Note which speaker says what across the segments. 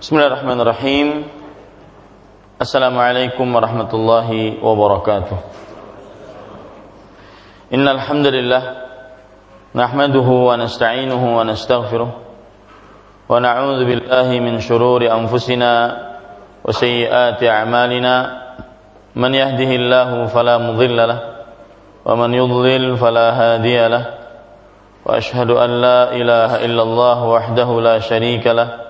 Speaker 1: Bismillahirrahmanirrahim. Assalamualaikum warahmatullahi wabarakatuh. Innal hamdalillah nahmaduhu wa nasta'inuhu wa nastaghfiruh wa na'udzu billahi min shururi anfusina wa sayyiati a'malina man yahdihillahu fala mudilla lahu wa man yudlil fala hadiya lahu wa ashhadu an la ilaha illallah wahdahu la sharika lahu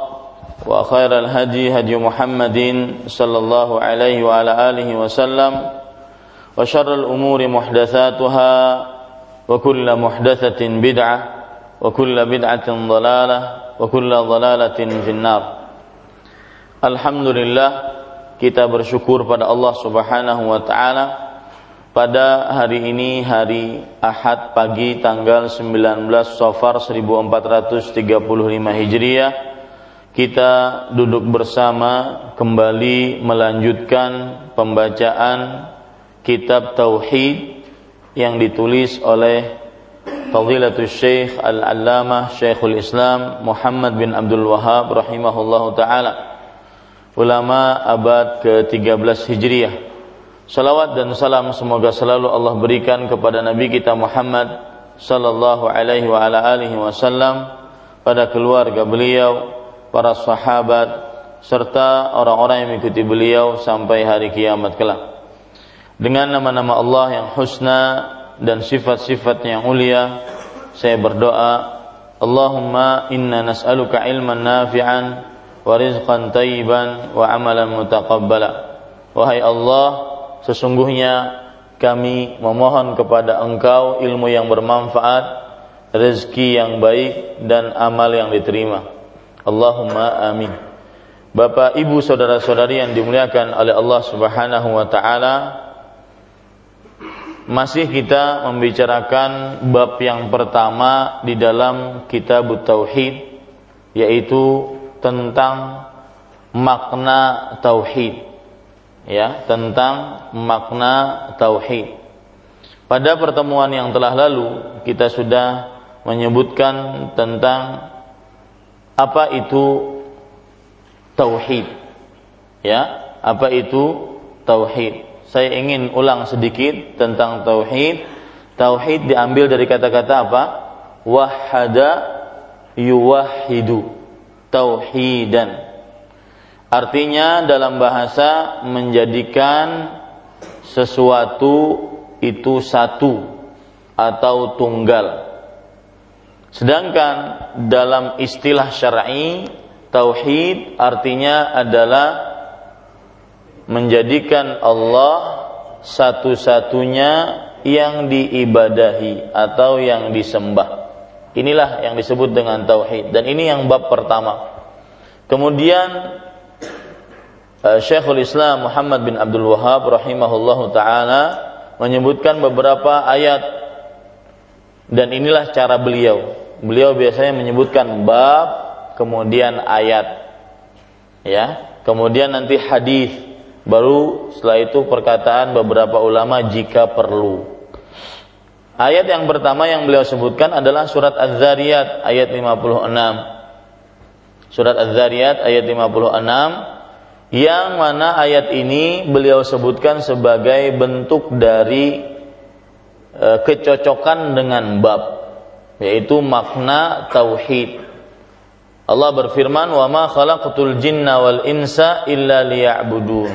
Speaker 1: وخير الهدي هدي محمد صلى الله عليه وعلى آله وسلم وشر الأمور محدثاتها وكل محدثة بدعة وكل بدعة ضلالة وكل ضلالة في النار Alhamdulillah kita bersyukur pada Allah Subhanahu wa taala pada hari ini hari Ahad pagi tanggal 19 Safar 1435 Hijriah kita duduk bersama kembali melanjutkan pembacaan kitab tauhid yang ditulis oleh Fadilatul Syekh Al-Allamah Syekhul Islam Muhammad bin Abdul Wahab rahimahullahu taala. Ulama abad ke-13 Hijriah Salawat dan salam semoga selalu Allah berikan kepada Nabi kita Muhammad sallallahu alaihi wa ala alihi wasallam pada keluarga beliau para sahabat serta orang-orang yang mengikuti beliau sampai hari kiamat kelak. Dengan nama-nama Allah yang husna dan sifat-sifat yang mulia, saya berdoa, Allahumma inna nas'aluka ilman nafi'an wa rizqan tayyiban wa amalan mutaqabbala. Wahai Allah, sesungguhnya kami memohon kepada Engkau ilmu yang bermanfaat, rezeki yang baik dan amal yang diterima. Allahumma amin. Bapak, Ibu, saudara-saudari yang dimuliakan oleh Allah Subhanahu wa taala, masih kita membicarakan bab yang pertama di dalam kitab tauhid yaitu tentang makna tauhid. Ya, tentang makna tauhid. Pada pertemuan yang telah lalu kita sudah menyebutkan tentang apa itu tauhid? Ya apa itu tauhid? Saya ingin ulang sedikit tentang tauhid. Tauhid diambil dari kata-kata apa? Wahada yuwahidu. Tauhidan. Artinya dalam bahasa menjadikan sesuatu itu satu atau tunggal Sedangkan dalam istilah syar'i tauhid artinya adalah menjadikan Allah satu-satunya yang diibadahi atau yang disembah. Inilah yang disebut dengan tauhid dan ini yang bab pertama. Kemudian eh, Syekhul Islam Muhammad bin Abdul Wahab rahimahullahu taala menyebutkan beberapa ayat dan inilah cara beliau beliau biasanya menyebutkan bab kemudian ayat. Ya kemudian nanti hadis. Baru setelah itu perkataan beberapa ulama jika perlu. Ayat yang pertama yang beliau sebutkan adalah surat Az-Zariyat ayat 56 surat Az-Zariyat ayat 56 yang mana ayat ini beliau sebutkan sebagai bentuk dari e, kecocokan dengan bab yaitu makna tauhid. Allah berfirman, "Wa ma khalaqtul jinna wal insa illa liya'budun."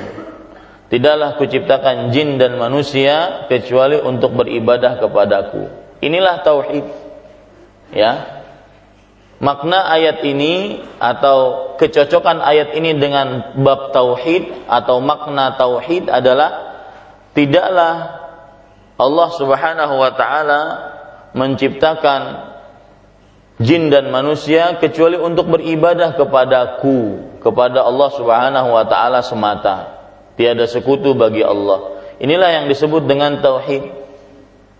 Speaker 1: Tidaklah kuciptakan jin dan manusia kecuali untuk beribadah kepadaku. Inilah tauhid. Ya. Makna ayat ini atau kecocokan ayat ini dengan bab tauhid atau makna tauhid adalah tidaklah Allah Subhanahu wa taala menciptakan jin dan manusia kecuali untuk beribadah kepadaku, kepada Allah Subhanahu wa taala semata tiada sekutu bagi Allah. Inilah yang disebut dengan tauhid,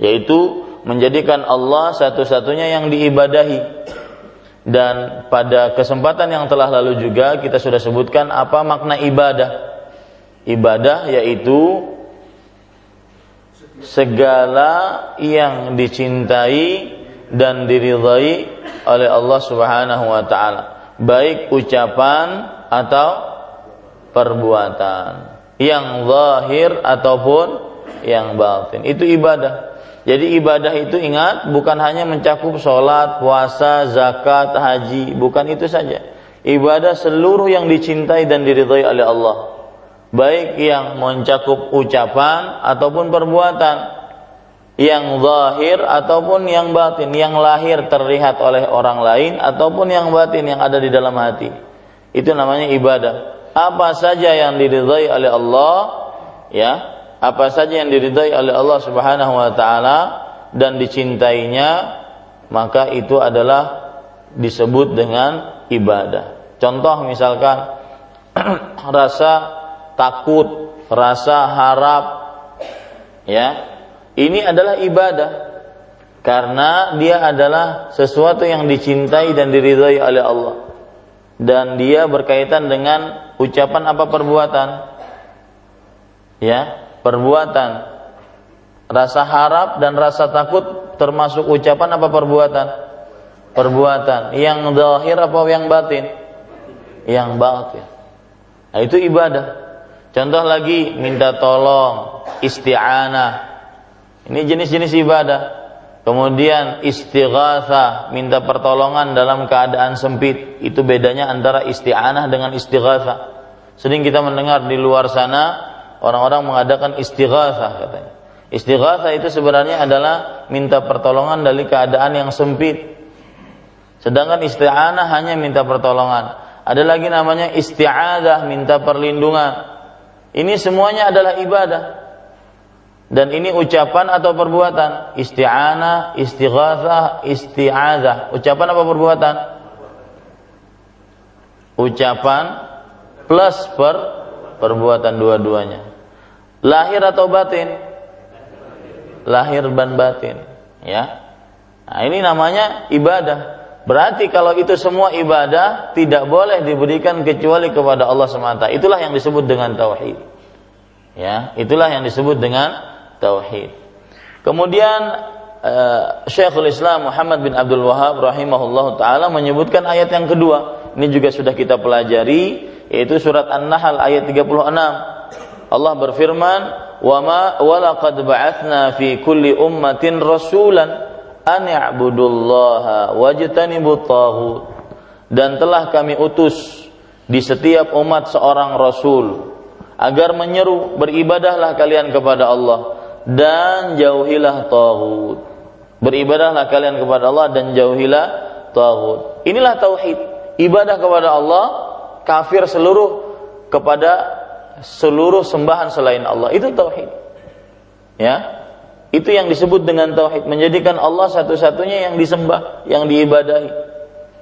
Speaker 1: yaitu menjadikan Allah satu-satunya yang diibadahi. Dan pada kesempatan yang telah lalu juga kita sudah sebutkan apa makna ibadah. Ibadah yaitu segala yang dicintai dan diridhai oleh Allah Subhanahu wa taala, baik ucapan atau perbuatan yang zahir ataupun yang batin. Itu ibadah. Jadi ibadah itu ingat bukan hanya mencakup sholat, puasa, zakat, haji, bukan itu saja. Ibadah seluruh yang dicintai dan diridhai oleh Allah. Baik yang mencakup ucapan ataupun perbuatan yang zahir ataupun yang batin, yang lahir terlihat oleh orang lain ataupun yang batin yang ada di dalam hati. Itu namanya ibadah apa saja yang diridhai oleh Allah ya apa saja yang diridhai oleh Allah Subhanahu wa taala dan dicintainya maka itu adalah disebut dengan ibadah. Contoh misalkan rasa takut, rasa harap ya. Ini adalah ibadah karena dia adalah sesuatu yang dicintai dan diridhai oleh Allah dan dia berkaitan dengan ucapan apa perbuatan? Ya, perbuatan. Rasa harap dan rasa takut termasuk ucapan apa perbuatan? Perbuatan. Yang zahir apa yang batin? Yang batin. Nah, itu ibadah. Contoh lagi minta tolong, isti'anah. Ini jenis-jenis ibadah. Kemudian istighatha, minta pertolongan dalam keadaan sempit. Itu bedanya antara isti'anah dengan istighatha. Sering kita mendengar di luar sana orang-orang mengadakan istighatha katanya. Istighatha itu sebenarnya adalah minta pertolongan dari keadaan yang sempit. Sedangkan isti'anah hanya minta pertolongan. Ada lagi namanya isti'adah, minta perlindungan. Ini semuanya adalah ibadah. Dan ini ucapan atau perbuatan? Isti'anah, istighatsah, isti'adzah. Ucapan apa perbuatan? Ucapan plus per perbuatan dua-duanya. Lahir atau batin? Lahir dan batin, ya. Nah, ini namanya ibadah. Berarti kalau itu semua ibadah tidak boleh diberikan kecuali kepada Allah semata. Itulah yang disebut dengan tauhid. Ya, itulah yang disebut dengan tauhid. Kemudian uh, Syekhul Islam Muhammad bin Abdul Wahab rahimahullah taala menyebutkan ayat yang kedua. Ini juga sudah kita pelajari yaitu surat An-Nahl ayat 36. Allah berfirman, "Wa ma walaqad ba'atsna fi kulli ummatin rasulan an ya'budullaha wajtanibut taghut." Dan telah kami utus di setiap umat seorang rasul agar menyeru beribadahlah kalian kepada Allah dan jauhilah tagut. Beribadahlah kalian kepada Allah dan jauhilah tagut. Inilah tauhid. Ibadah kepada Allah, kafir seluruh kepada seluruh sembahan selain Allah. Itu tauhid. Ya. Itu yang disebut dengan tauhid, menjadikan Allah satu-satunya yang disembah, yang diibadahi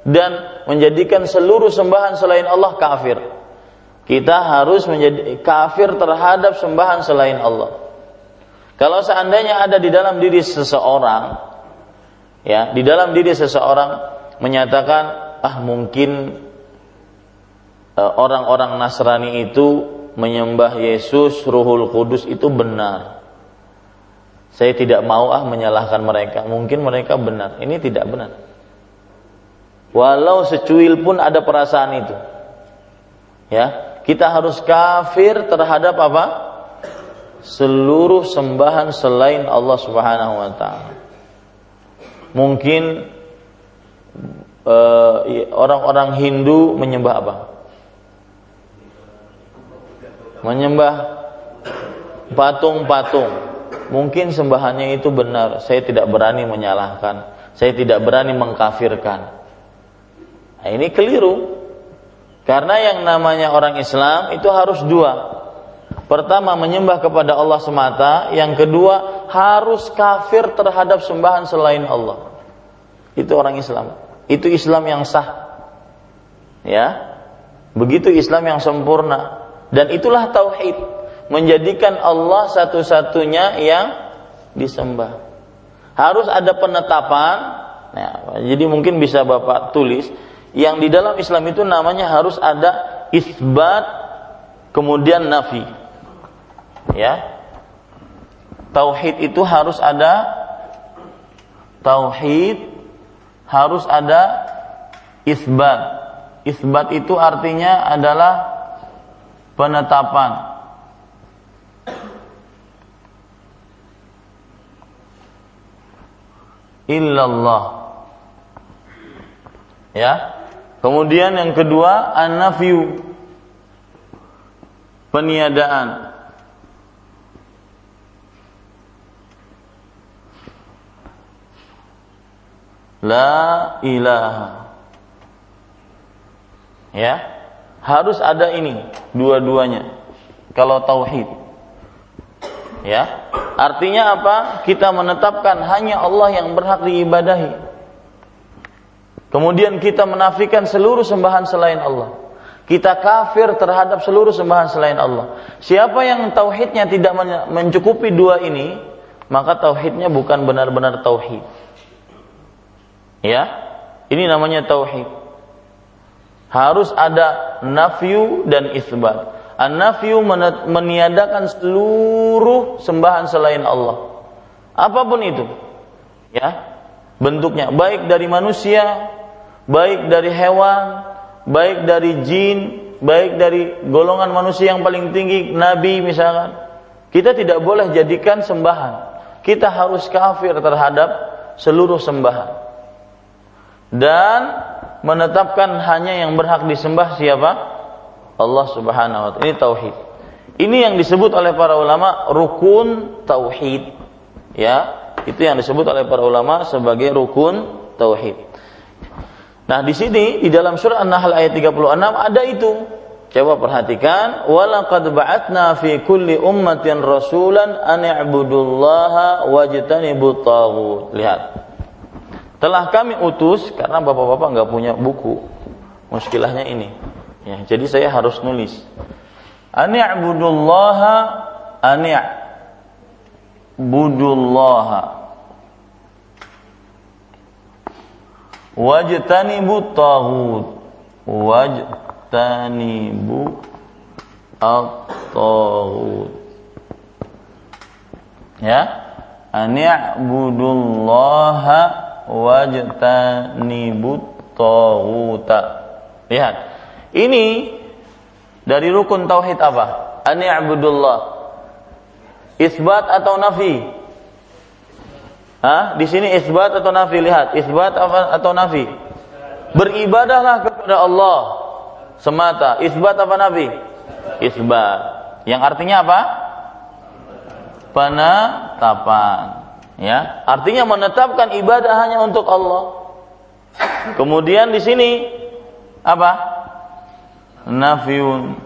Speaker 1: dan menjadikan seluruh sembahan selain Allah kafir. Kita harus menjadi kafir terhadap sembahan selain Allah. Kalau seandainya ada di dalam diri seseorang, ya, di dalam diri seseorang menyatakan, ah mungkin uh, orang-orang Nasrani itu menyembah Yesus, Ruhul Kudus itu benar. Saya tidak mau ah menyalahkan mereka. Mungkin mereka benar. Ini tidak benar. Walau secuil pun ada perasaan itu. Ya, kita harus kafir terhadap apa? seluruh sembahan selain Allah Subhanahu wa taala. Mungkin eh, orang-orang Hindu menyembah apa? Menyembah patung-patung. Mungkin sembahannya itu benar, saya tidak berani menyalahkan, saya tidak berani mengkafirkan. Nah, ini keliru. Karena yang namanya orang Islam itu harus dua. Pertama menyembah kepada Allah semata, yang kedua harus kafir terhadap sembahan selain Allah. Itu orang Islam. Itu Islam yang sah. Ya. Begitu Islam yang sempurna. Dan itulah tauhid, menjadikan Allah satu-satunya yang disembah. Harus ada penetapan. Nah, jadi mungkin bisa Bapak tulis yang di dalam Islam itu namanya harus ada isbat kemudian nafi ya tauhid itu harus ada tauhid harus ada isbat isbat itu artinya adalah penetapan illallah ya kemudian yang kedua an peniadaan La ilaha. Ya, harus ada ini dua-duanya. Kalau tauhid. Ya, artinya apa? Kita menetapkan hanya Allah yang berhak diibadahi. Kemudian kita menafikan seluruh sembahan selain Allah. Kita kafir terhadap seluruh sembahan selain Allah. Siapa yang tauhidnya tidak mencukupi dua ini, maka tauhidnya bukan benar-benar tauhid. Ya, ini namanya tauhid. Harus ada nafyu dan isbat. An-nafyu meniadakan seluruh sembahan selain Allah. Apa pun itu. Ya. Bentuknya baik dari manusia, baik dari hewan, baik dari jin, baik dari golongan manusia yang paling tinggi, nabi misalkan. Kita tidak boleh jadikan sembahan. Kita harus kafir terhadap seluruh sembahan dan menetapkan hanya yang berhak disembah siapa? Allah Subhanahu wa taala. Ini tauhid. Ini yang disebut oleh para ulama rukun tauhid. Ya, itu yang disebut oleh para ulama sebagai rukun tauhid. Nah, di sini di dalam surah An-Nahl ayat 36 ada itu. Coba perhatikan, walaqad ba'atna fi kulli ummatin rasulan an i'budullaha wajtanibut. Lihat telah kami utus karena bapak-bapak nggak punya buku muskilahnya ini ya jadi saya harus nulis. Ani'budullaha ani'budullaha. Wajtanibu taghut. Wajtanibu at-taghut. Ya? Ani'budullaha wajtanibut taghuta. Lihat. Ini dari rukun tauhid apa? Ani abdullah. Isbat atau nafi? Hah? Di sini isbat atau nafi? Lihat, isbat atau nafi? Beribadahlah kepada Allah semata. Isbat apa nafi? Isbat. Yang artinya apa? Penetapan. Ya, artinya menetapkan ibadah hanya untuk Allah. Kemudian di sini apa? Nafiun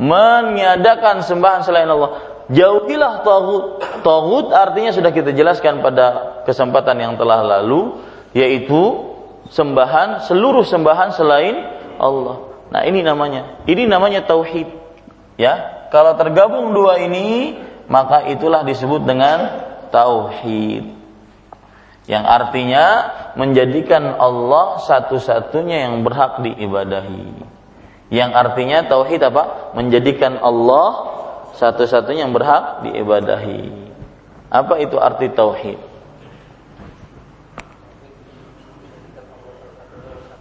Speaker 1: meniadakan sembahan selain Allah. Jauhilah tagut. Tagut artinya sudah kita jelaskan pada kesempatan yang telah lalu, yaitu sembahan seluruh sembahan selain Allah. Nah ini namanya, ini namanya tauhid. Ya, kalau tergabung dua ini, maka itulah disebut dengan tauhid yang artinya menjadikan Allah satu-satunya yang berhak diibadahi. Yang artinya tauhid apa? Menjadikan Allah satu-satunya yang berhak diibadahi. Apa itu arti tauhid?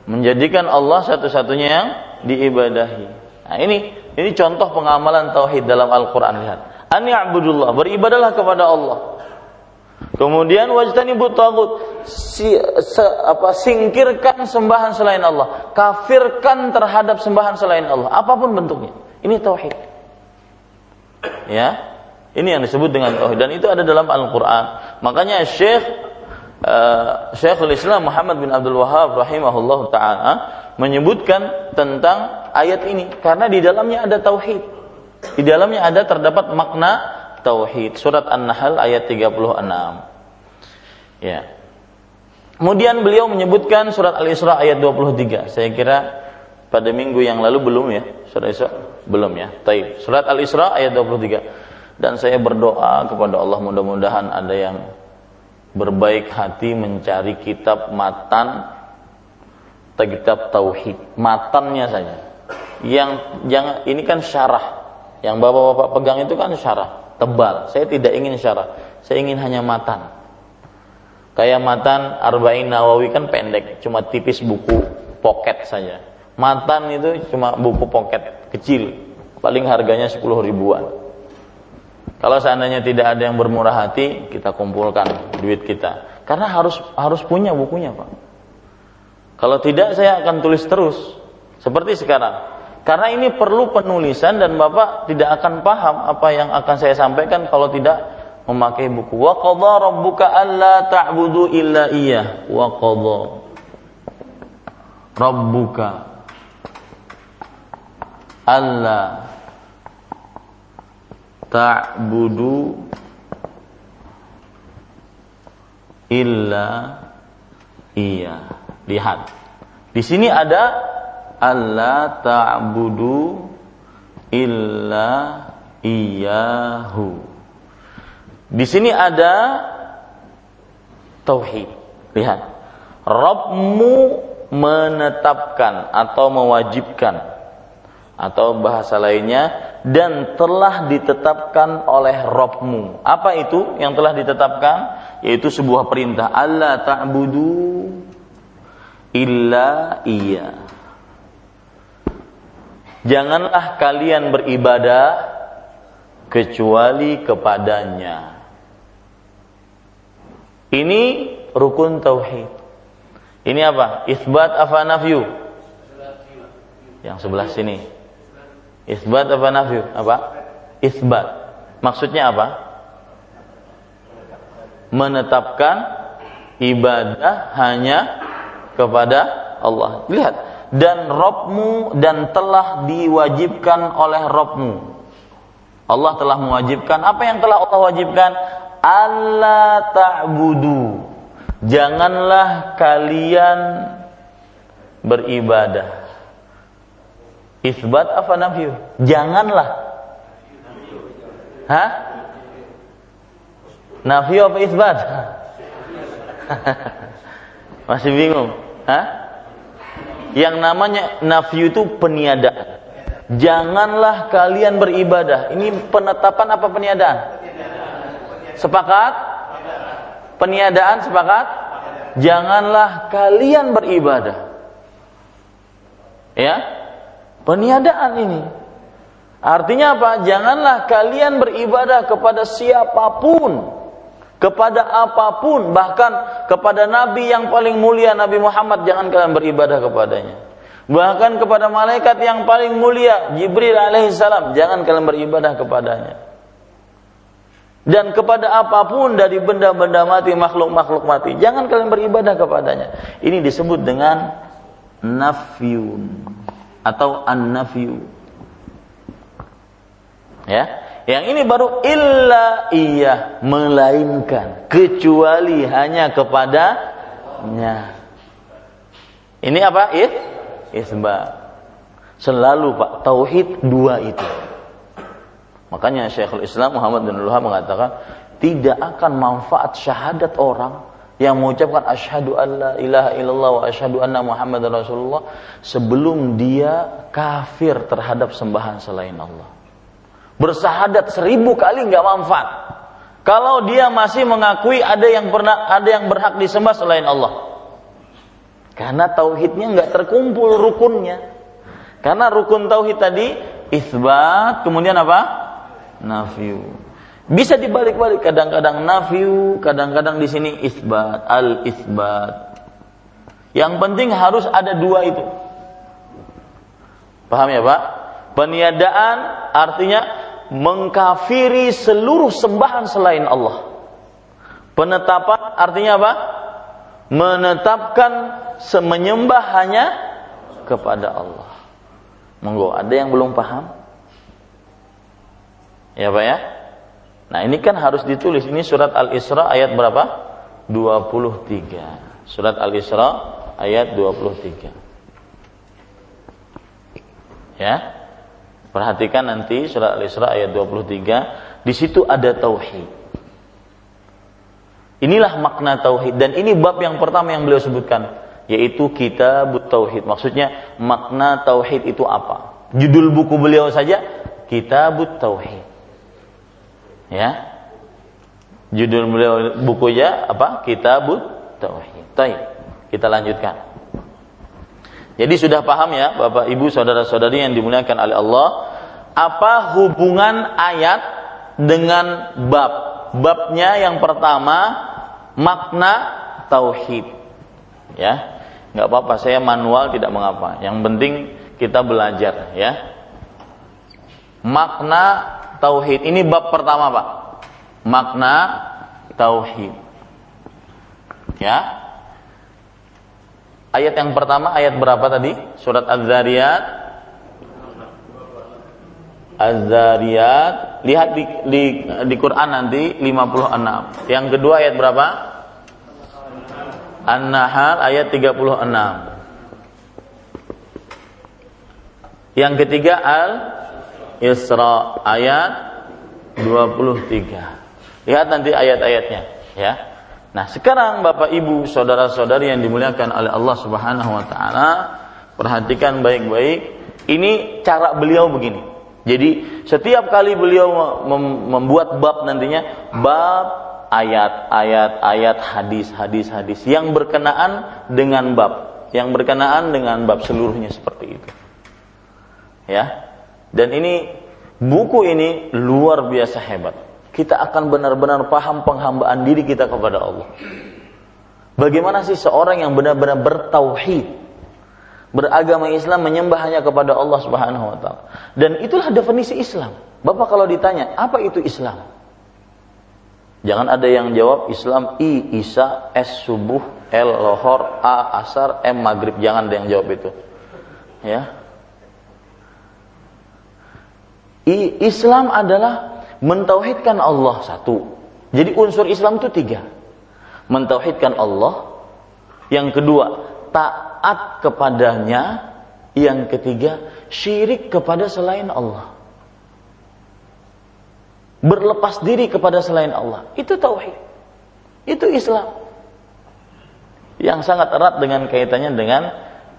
Speaker 1: Menjadikan Allah satu-satunya yang diibadahi. Nah, ini ini contoh pengamalan tauhid dalam Al-Qur'an lihat. An ya'budullah, beribadalah kepada Allah. Kemudian wajtani tagut si, se, apa singkirkan sembahan selain Allah, kafirkan terhadap sembahan selain Allah, apa pun bentuknya. Ini tauhid. Ya. Ini yang disebut dengan tauhid dan itu ada dalam Al-Qur'an. Makanya Syekh uh, Syekhul Islam Muhammad bin Abdul Wahab rahimahullah taala menyebutkan tentang ayat ini karena di dalamnya ada tauhid. Di dalamnya ada terdapat makna tauhid. Surat An-Nahl ayat 36. Ya. Kemudian beliau menyebutkan surat Al-Isra ayat 23. Saya kira pada minggu yang lalu belum ya. Surat Isra belum ya. Taib. Surat Al-Isra ayat 23 dan saya berdoa kepada Allah mudah-mudahan ada yang berbaik hati mencari kitab matan kitab tauhid matannya saja yang jangan ini kan syarah yang bapak-bapak pegang itu kan syarah tebal saya tidak ingin syarah saya ingin hanya matan kayak matan arba'in nawawi kan pendek cuma tipis buku pocket saja matan itu cuma buku pocket kecil paling harganya 10 ribuan kalau seandainya tidak ada yang bermurah hati, kita kumpulkan duit kita. Karena harus harus punya bukunya, Pak. Kalau tidak saya akan tulis terus seperti sekarang. Karena ini perlu penulisan dan Bapak tidak akan paham apa yang akan saya sampaikan kalau tidak memakai buku. Wa qadha rabbuka alla ta'budu illa iyyah. Wa qadha rabbuka alla ta'budu illa iya. Lihat. Di sini ada Allah ta'budu illa iyahu. Di sini ada tauhid. Lihat. Rabbmu menetapkan atau mewajibkan atau bahasa lainnya dan telah ditetapkan oleh Robmu. Apa itu yang telah ditetapkan? Yaitu sebuah perintah Allah ta'budu illa iya. Janganlah kalian beribadah kecuali kepadanya. Ini rukun tauhid. Ini apa? Isbat apa nafyu? Yang sebelah sini. Isbat apa nafyu? Apa? Isbat. Maksudnya apa? Menetapkan ibadah hanya kepada Allah. Lihat, dan Robmu dan telah diwajibkan oleh Robmu. Allah telah mewajibkan apa yang telah Allah wajibkan? Allah ta'budu. Janganlah kalian beribadah Isbat apa nafyu? Janganlah. Hah? Nafyu apa isbat? Masih bingung? Hah? Yang namanya nafyu itu peniadaan. Janganlah kalian beribadah. Ini penetapan apa peniadaan? Sepakat? Peniadaan sepakat? Janganlah kalian beribadah. Ya, Peniadaan ini. Artinya apa? Janganlah kalian beribadah kepada siapa pun, kepada apa pun, bahkan kepada nabi yang paling mulia Nabi Muhammad jangan kalian beribadah kepadanya. Bahkan kepada malaikat yang paling mulia Jibril alaihissalam jangan kalian beribadah kepadanya. Dan kepada apa pun dari benda-benda mati, makhluk-makhluk mati, jangan kalian beribadah kepadanya. Ini disebut dengan nafyun atau an-nafyu. Ya, yang ini baru illa iya melainkan kecuali hanya kepadanya. Ini apa? It isbat. Selalu Pak tauhid dua itu. Makanya Syekhul Islam Muhammad bin Luhah mengatakan tidak akan manfaat syahadat orang yang mengucapkan asyhadu alla ilaha illallah wa asyhadu anna muhammadar rasulullah sebelum dia kafir terhadap sembahan selain Allah. Bersahadat seribu kali nggak manfaat. Kalau dia masih mengakui ada yang pernah ada yang berhak disembah selain Allah. Karena tauhidnya nggak terkumpul rukunnya. Karena rukun tauhid tadi isbat, kemudian apa? Nafyu. Bisa dibalik-balik kadang-kadang nafyu, kadang-kadang di sini isbat, al isbat. Yang penting harus ada dua itu. Paham ya, Pak? Peniadaan artinya mengkafiri seluruh sembahan selain Allah. Penetapan artinya apa? Menetapkan semenyembah hanya kepada Allah. Monggo, ada yang belum paham? Ya Pak ya? Nah ini kan harus ditulis. Ini surat Al-Isra ayat berapa? 23. Surat Al-Isra ayat 23. Ya. Perhatikan nanti surat Al-Isra ayat 23. Di situ ada tauhid. Inilah makna tauhid dan ini bab yang pertama yang beliau sebutkan yaitu kitab tauhid. Maksudnya makna tauhid itu apa? Judul buku beliau saja kitab tauhid. Ya. Judul beliau bukunya apa? Kitab tauhid. Kita lanjutkan. Jadi sudah paham ya Bapak Ibu saudara-saudari yang dimuliakan oleh Allah, apa hubungan ayat dengan bab? Babnya yang pertama makna tauhid. Ya, nggak apa-apa saya manual tidak mengapa. Yang penting kita belajar ya. Makna tauhid ini bab pertama pak. Makna tauhid. Ya. Ayat yang pertama ayat berapa tadi? Surat Az-Zariyat. Az-Zariyat. Lihat di, di di Quran nanti 56. Yang kedua ayat berapa? An-Nahl ayat 36. Yang ketiga Al-Isra ayat 23. Lihat nanti ayat-ayatnya, ya. Nah, sekarang Bapak Ibu, saudara-saudari yang dimuliakan oleh Allah Subhanahu wa taala, perhatikan baik-baik. Ini cara beliau begini. Jadi, setiap kali beliau membuat bab nantinya, bab ayat, ayat, ayat, hadis, hadis, hadis yang berkenaan dengan bab, yang berkenaan dengan bab seluruhnya seperti itu. Ya. Dan ini buku ini luar biasa hebat. Kita akan benar-benar paham penghambaan diri kita kepada Allah. Bagaimana sih seorang yang benar-benar bertauhid, beragama Islam menyembah hanya kepada Allah Subhanahu wa taala. Dan itulah definisi Islam. Bapak kalau ditanya, apa itu Islam? Jangan ada yang jawab Islam I, Isa, S, Subuh, L, Lohor, A, Asar, M, Maghrib. Jangan ada yang jawab itu. Ya. I, Islam adalah mentauhidkan Allah satu. Jadi unsur Islam itu tiga. Mentauhidkan Allah. Yang kedua, taat kepadanya. Yang ketiga, syirik kepada selain Allah berlepas diri kepada selain Allah. Itu tauhid. Itu Islam. Yang sangat erat dengan kaitannya dengan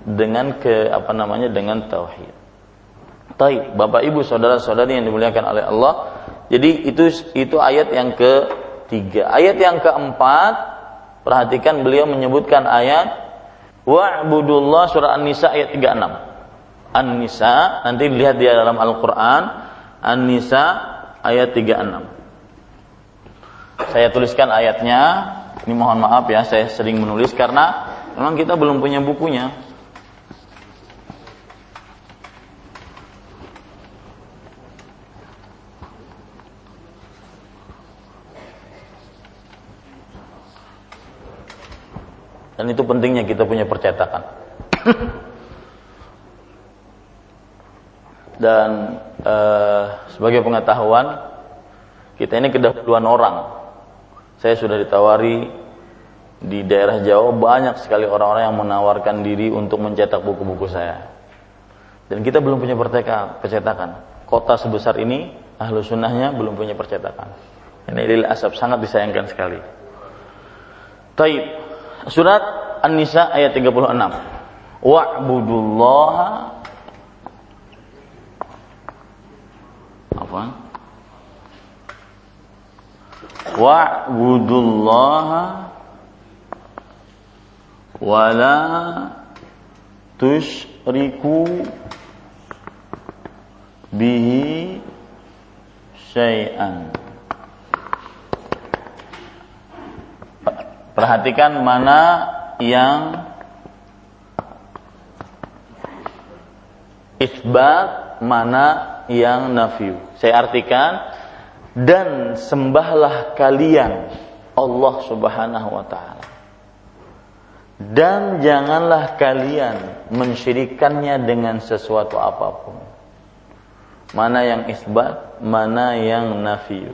Speaker 1: dengan ke apa namanya dengan tauhid. Taib, Bapak Ibu, saudara-saudari yang dimuliakan oleh Allah. Jadi itu itu ayat yang ketiga. Ayat yang keempat, perhatikan beliau menyebutkan ayat Wa'budullah surah An-Nisa ayat 36. An-Nisa nanti lihat di dalam Al-Qur'an An-Nisa ayat 36. Saya tuliskan ayatnya. Ini mohon maaf ya, saya sering menulis karena memang kita belum punya bukunya. Itu pentingnya kita punya percetakan. Dan uh, sebagai pengetahuan kita ini kedahuluan orang. Saya sudah ditawari di daerah Jawa banyak sekali orang-orang yang menawarkan diri untuk mencetak buku-buku saya. Dan kita belum punya percetakan. Kota sebesar ini, ahlu sunnahnya belum punya percetakan. Ini lil asap sangat disayangkan sekali. Taib. Surat An-Nisa ayat 36. Wa'budullaha. Apa? Wa'budullaha. Wala tusyriku bihi syai'an. Perhatikan mana yang isbat, mana yang nafyu. Saya artikan dan sembahlah kalian Allah Subhanahu wa taala. Dan janganlah kalian mensyirikannya dengan sesuatu apa pun. Mana yang isbat, mana yang nafyu.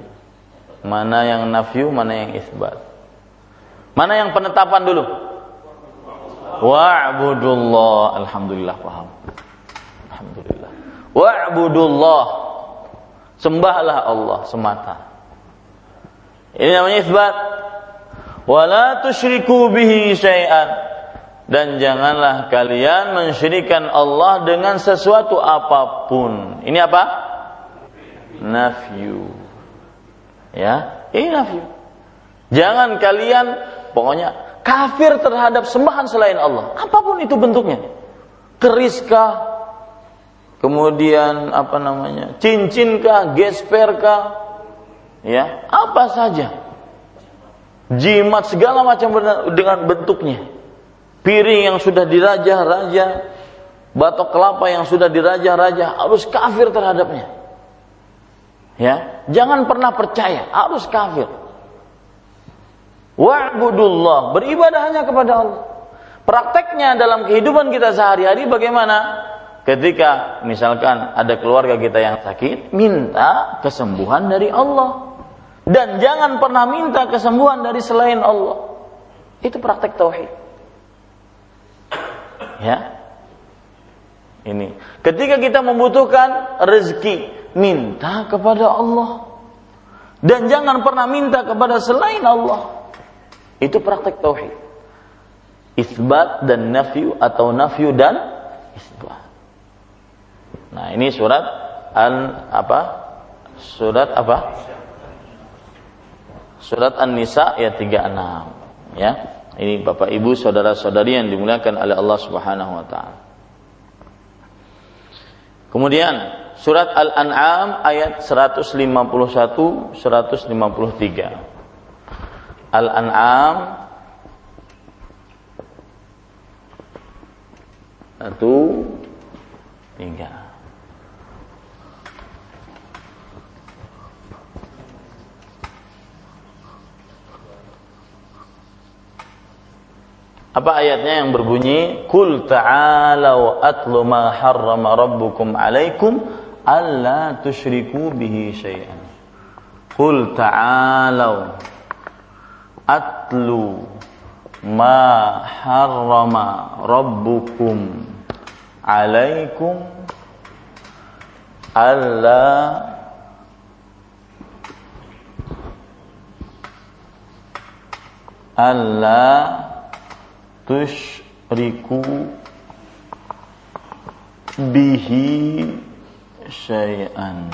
Speaker 1: Mana yang nafyu, mana yang isbat. Mana yang penetapan dulu? Wa'budullah. Alhamdulillah paham. Alhamdulillah. Wa'budullah. Sembahlah Allah semata. Ini namanya isbat. Wala tusyriku bihi syai'an. Dan janganlah kalian mensyirikan Allah dengan sesuatu apa pun. Ini apa? Nafyu. Ya, ini nafyu. Jangan kalian pokoknya kafir terhadap sembahan selain Allah. Apa pun itu bentuknya. Keriskah, kemudian apa namanya cincinkah gesperkah ya apa saja jimat segala macam dengan bentuknya piring yang sudah dirajah-rajah batok kelapa yang sudah dirajah-rajah harus kafir terhadapnya ya jangan pernah percaya harus kafir wa'budullah beribadah hanya kepada Allah prakteknya dalam kehidupan kita sehari-hari bagaimana ketika misalkan ada keluarga kita yang sakit, minta kesembuhan dari Allah. Dan jangan pernah minta kesembuhan dari selain Allah. Itu praktek tauhid. Ya. Ini. Ketika kita membutuhkan rezeki, minta kepada Allah. Dan jangan pernah minta kepada selain Allah. Itu praktek tauhid. Isbat dan nafyu atau nafyu dan isbat. Nah, ini surat an apa? Surat apa? Surat An-Nisa ayat 36. Ya. Ini Bapak Ibu saudara-saudari yang dimuliakan oleh Allah Subhanahu wa taala. Kemudian surat Al-An'am ayat 151 153. Al-An'am. Satu. Tiga. Apa ayatnya yang berbunyi? Kul ta'alau atlu ma harrama rabbukum alaikum alla tusyriku bihi syai'an. Kul ta'alau atlu ma harrama rabbukum alaikum alla alla tusyriku bihi syai'an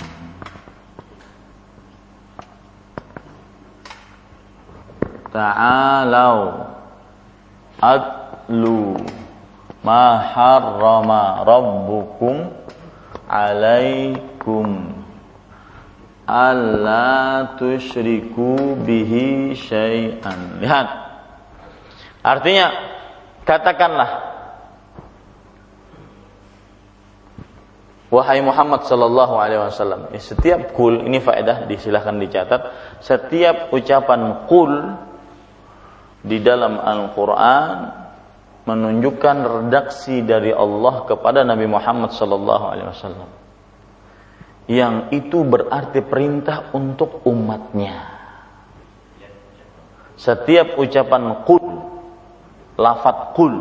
Speaker 1: ta'alau. Atlu ma harrama rabbukum alaikum. Alla tusyriku bihi syai'an. Lihat. Artinya katakanlah wahai Muhammad sallallahu alaihi wasallam setiap kul ini faedah disilahkan dicatat setiap ucapan kul di dalam Al-Qur'an menunjukkan redaksi dari Allah kepada Nabi Muhammad sallallahu alaihi wasallam. Yang itu berarti perintah untuk umatnya. Setiap ucapan kul lafat kul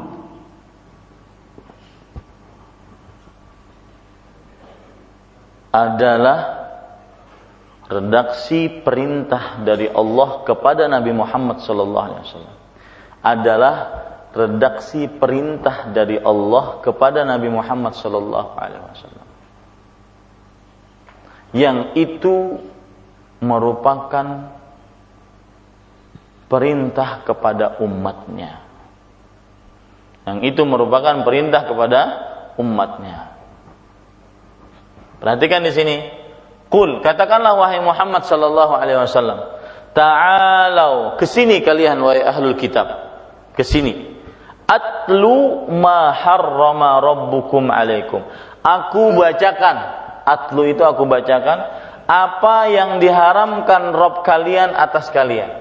Speaker 1: adalah redaksi perintah dari Allah kepada Nabi Muhammad wasallam adalah redaksi perintah dari Allah kepada Nabi Muhammad wasallam yang itu merupakan perintah kepada umatnya yang itu merupakan perintah kepada umatnya. Perhatikan di sini. Kul, katakanlah wahai Muhammad sallallahu alaihi wasallam, ta'alau, ke sini kalian wahai ahlul kitab. Ke sini. Atlu ma harrama rabbukum alaikum. Aku bacakan atlu itu aku bacakan apa yang diharamkan Rob kalian atas kalian.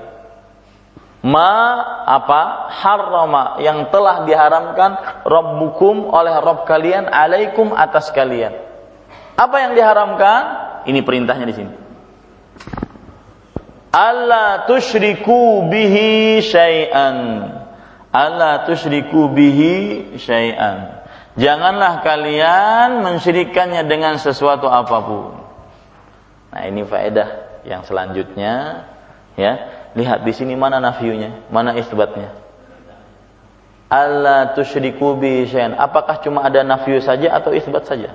Speaker 1: Ma apa harrama yang telah diharamkan Rabbukum oleh Rob kalian alaikum atas kalian. Apa yang diharamkan? Ini perintahnya di sini. Allah tusyriku bihi syai'an. Allah tusyriku bihi syai'an. Janganlah kalian mensyirikannya dengan sesuatu apa pun. Nah, ini faedah yang selanjutnya ya. Lihat di sini mana nafiunya, mana isbatnya. Allah tusyriku bihi syai'an. Apakah cuma ada nafiu saja atau isbat saja?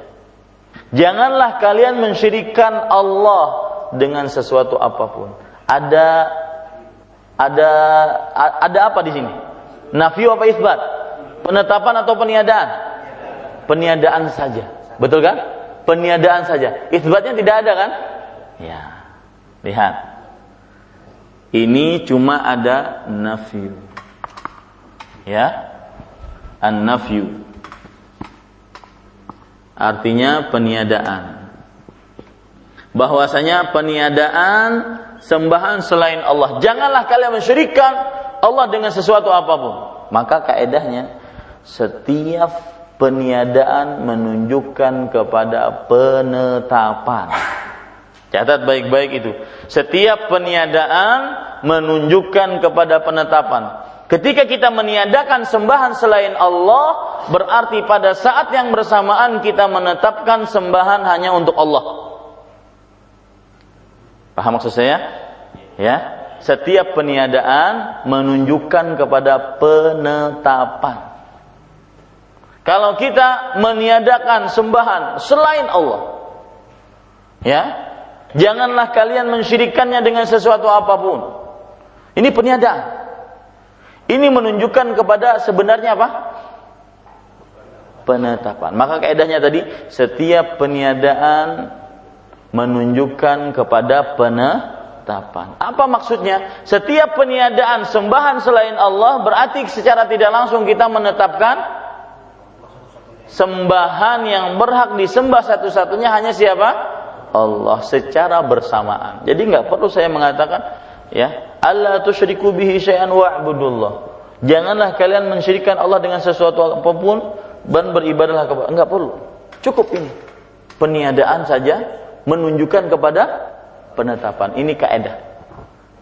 Speaker 1: Janganlah kalian mensyirikan Allah dengan sesuatu apa pun. Ada ada ada apa di sini? Nafiu apa isbat? Penetapan atau peniadaan? Peniadaan saja. Betul kan? Peniadaan saja. Isbatnya tidak ada kan? Ya. Lihat. Ini cuma ada nafiu. Ya. An-nafyu. Artinya peniadaan. Bahwasanya peniadaan sembahan selain Allah. Janganlah kalian mensyirikkan Allah dengan sesuatu apa pun. Maka kaedahnya setiap peniadaan menunjukkan kepada penetapan. Catat baik-baik itu. Setiap peniadaan menunjukkan kepada penetapan. Ketika kita meniadakan sembahan selain Allah, berarti pada saat yang bersamaan kita menetapkan sembahan hanya untuk Allah. Paham maksud saya? Ya. Setiap peniadaan menunjukkan kepada penetapan. Kalau kita meniadakan sembahan selain Allah, ya, janganlah kalian mensyirikannya dengan sesuatu apa pun. Ini peniadaan. Ini menunjukkan kepada sebenarnya apa? Penetapan. Maka kaidahnya tadi, setiap peniadaan menunjukkan kepada penetapan. Apa maksudnya? Setiap peniadaan sembahan selain Allah berarti secara tidak langsung kita menetapkan sembahan yang berhak disembah satu-satunya hanya siapa? Allah secara bersamaan. Jadi nggak perlu saya mengatakan ya, Allah tusyriku bihi syai'an wa'budullah. Janganlah kalian mensyirikan Allah dengan sesuatu apa pun dan beribadahlah kepada enggak perlu. Cukup ini. Peniadaan saja menunjukkan kepada penetapan. Ini kaidah.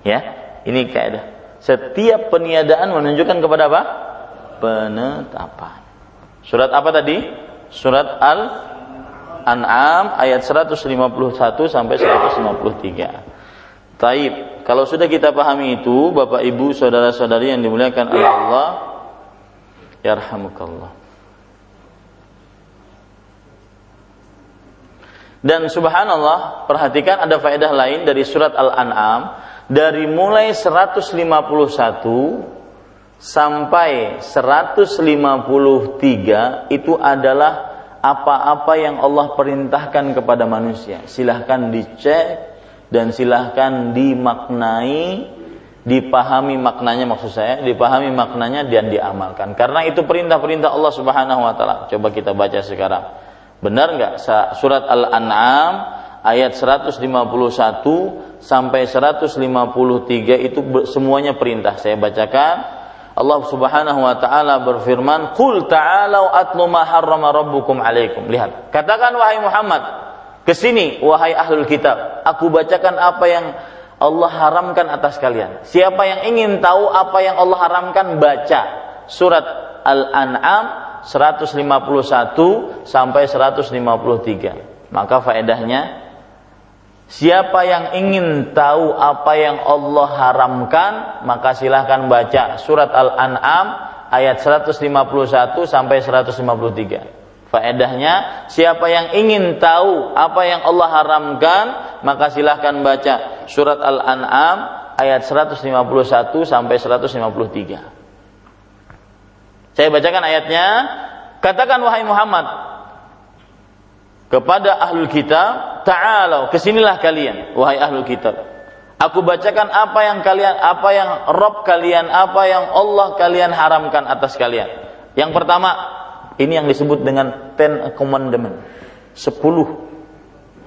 Speaker 1: Ya, ini kaidah. Setiap peniadaan menunjukkan kepada apa? Penetapan. Surat apa tadi? Surat Al-An'am ayat 151 sampai 153. Taib. Kalau sudah kita pahami itu, Bapak Ibu, saudara-saudari yang dimuliakan oleh Allah, yarhamukallah. Dan subhanallah, perhatikan ada faedah lain dari surat Al-An'am dari mulai 151 sampai 153 itu adalah apa-apa yang Allah perintahkan kepada manusia. Silahkan dicek dan silahkan dimaknai, dipahami maknanya maksud saya, dipahami maknanya dan diamalkan. Karena itu perintah-perintah Allah Subhanahu wa taala. Coba kita baca sekarang. Benar nggak surat Al-An'am ayat 151 sampai 153 itu semuanya perintah. Saya bacakan. Allah Subhanahu wa taala berfirman, "Qul ta'alu atlu ma harrama rabbukum 'alaikum." Lihat, katakan wahai Muhammad, ke sini wahai ahlul kitab, aku bacakan apa yang Allah haramkan atas kalian. Siapa yang ingin tahu apa yang Allah haramkan, baca surat Al-An'am 151 sampai 153. Maka faedahnya Siapa yang ingin tahu apa yang Allah haramkan, maka silahkan baca surat Al-An'am ayat 151 sampai 153. Faedahnya, siapa yang ingin tahu apa yang Allah haramkan, maka silahkan baca surat Al-An'am ayat 151 sampai 153. Saya bacakan ayatnya. Katakan wahai Muhammad kepada ahlul kitab, ta'alau, ke sinilah kalian wahai ahlul kitab. Aku bacakan apa yang kalian apa yang Rob kalian, apa yang Allah kalian haramkan atas kalian. Yang pertama, ini yang disebut dengan ten commandment. Sepuluh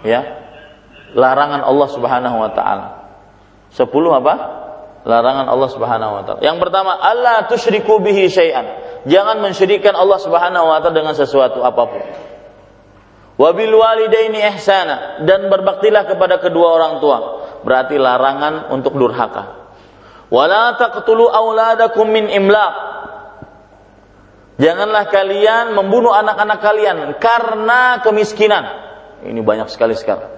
Speaker 1: Ya. Larangan Allah Subhanahu wa taala. Sepuluh apa? Larangan Allah Subhanahu wa taala. Yang pertama, Allah tusyriku bihi syai'an. Jangan mensyirikkan Allah Subhanahu wa taala dengan sesuatu apa pun. Wabil walidaini ihsana dan berbaktilah kepada kedua orang tua. Berarti larangan untuk durhaka. Wala taqtulu auladakum min imlaq. Janganlah kalian membunuh anak-anak kalian karena kemiskinan. Ini banyak sekali sekarang.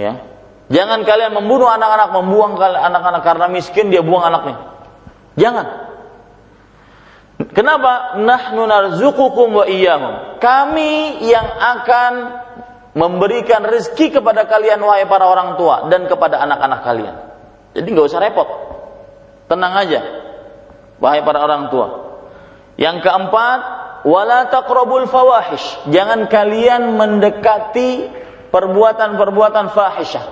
Speaker 1: Ya. Jangan kalian membunuh anak-anak, membuang anak-anak karena miskin dia buang anaknya. Jangan. Kenapa? Nahnu narzuqukum wa iyyahum. Kami yang akan memberikan rezeki kepada kalian wahai para orang tua dan kepada anak-anak kalian. Jadi nggak usah repot. Tenang aja. Wahai para orang tua. Yang keempat, wala taqrabul fawahish. Jangan kalian mendekati perbuatan-perbuatan fahisyah.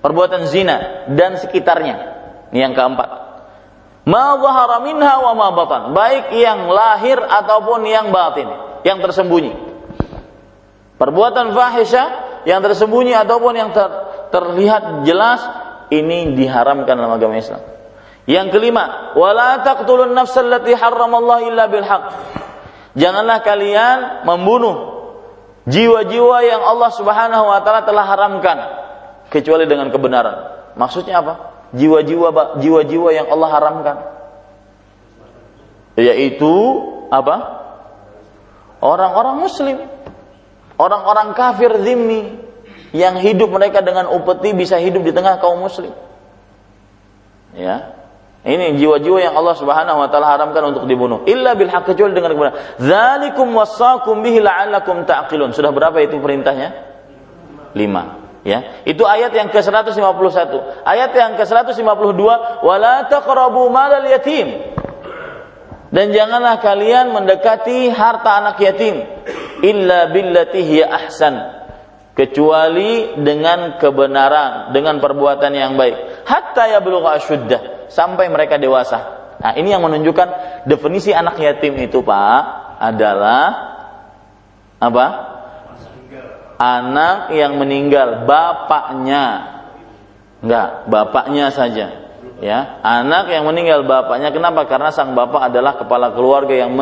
Speaker 1: Perbuatan zina dan sekitarnya. Ini yang keempat ma zahara minha wa ma batan, baik yang lahir ataupun yang batin, yang tersembunyi. Perbuatan fahisha yang tersembunyi ataupun yang ter, terlihat jelas ini diharamkan dalam agama Islam. Yang kelima, wala taqtulun nafsal lati illa bil haqq. Janganlah kalian membunuh jiwa-jiwa yang Allah Subhanahu wa taala telah haramkan kecuali dengan kebenaran. Maksudnya apa? jiwa-jiwa jiwa-jiwa yang Allah haramkan yaitu apa orang-orang muslim orang-orang kafir zimmi yang hidup mereka dengan upeti bisa hidup di tengah kaum muslim ya ini jiwa-jiwa yang Allah Subhanahu wa taala haramkan untuk dibunuh. Illa bil haqq kecuali dengan kebenaran. Zalikum wasaqum bihi la'allakum ta'qilun. Sudah berapa itu perintahnya? Lima. Ya, itu ayat yang ke-151. Ayat yang ke-152, wala taqrabu malal yatim. Dan janganlah kalian mendekati harta anak yatim. Illa billati hiya ahsan. Kecuali dengan kebenaran, dengan perbuatan yang baik. Hatta yablugha asyuddah sampai mereka dewasa. Nah, ini yang menunjukkan definisi anak yatim itu, Pak, adalah apa? anak yang meninggal bapaknya. Enggak bapaknya saja ya. Anak yang meninggal bapaknya. Kenapa? Karena sang bapak adalah kepala keluarga yang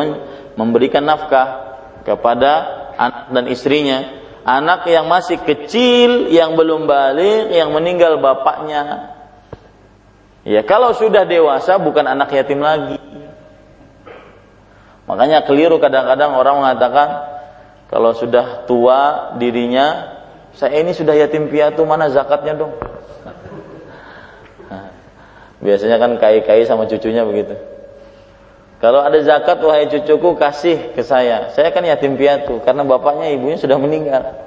Speaker 1: memberikan nafkah kepada anak dan istrinya. Anak yang masih kecil yang belum balik yang meninggal bapaknya ya kalau sudah dewasa bukan anak yatim lagi makanya keliru kadang-kadang orang mengatakan kalau sudah tua dirinya, saya ini sudah yatim piatu, mana zakatnya dong? Biasanya kan kai-kai sama cucunya begitu. Kalau ada zakat, wahai cucuku kasih ke saya. Saya kan yatim piatu karena bapaknya ibunya sudah meninggal.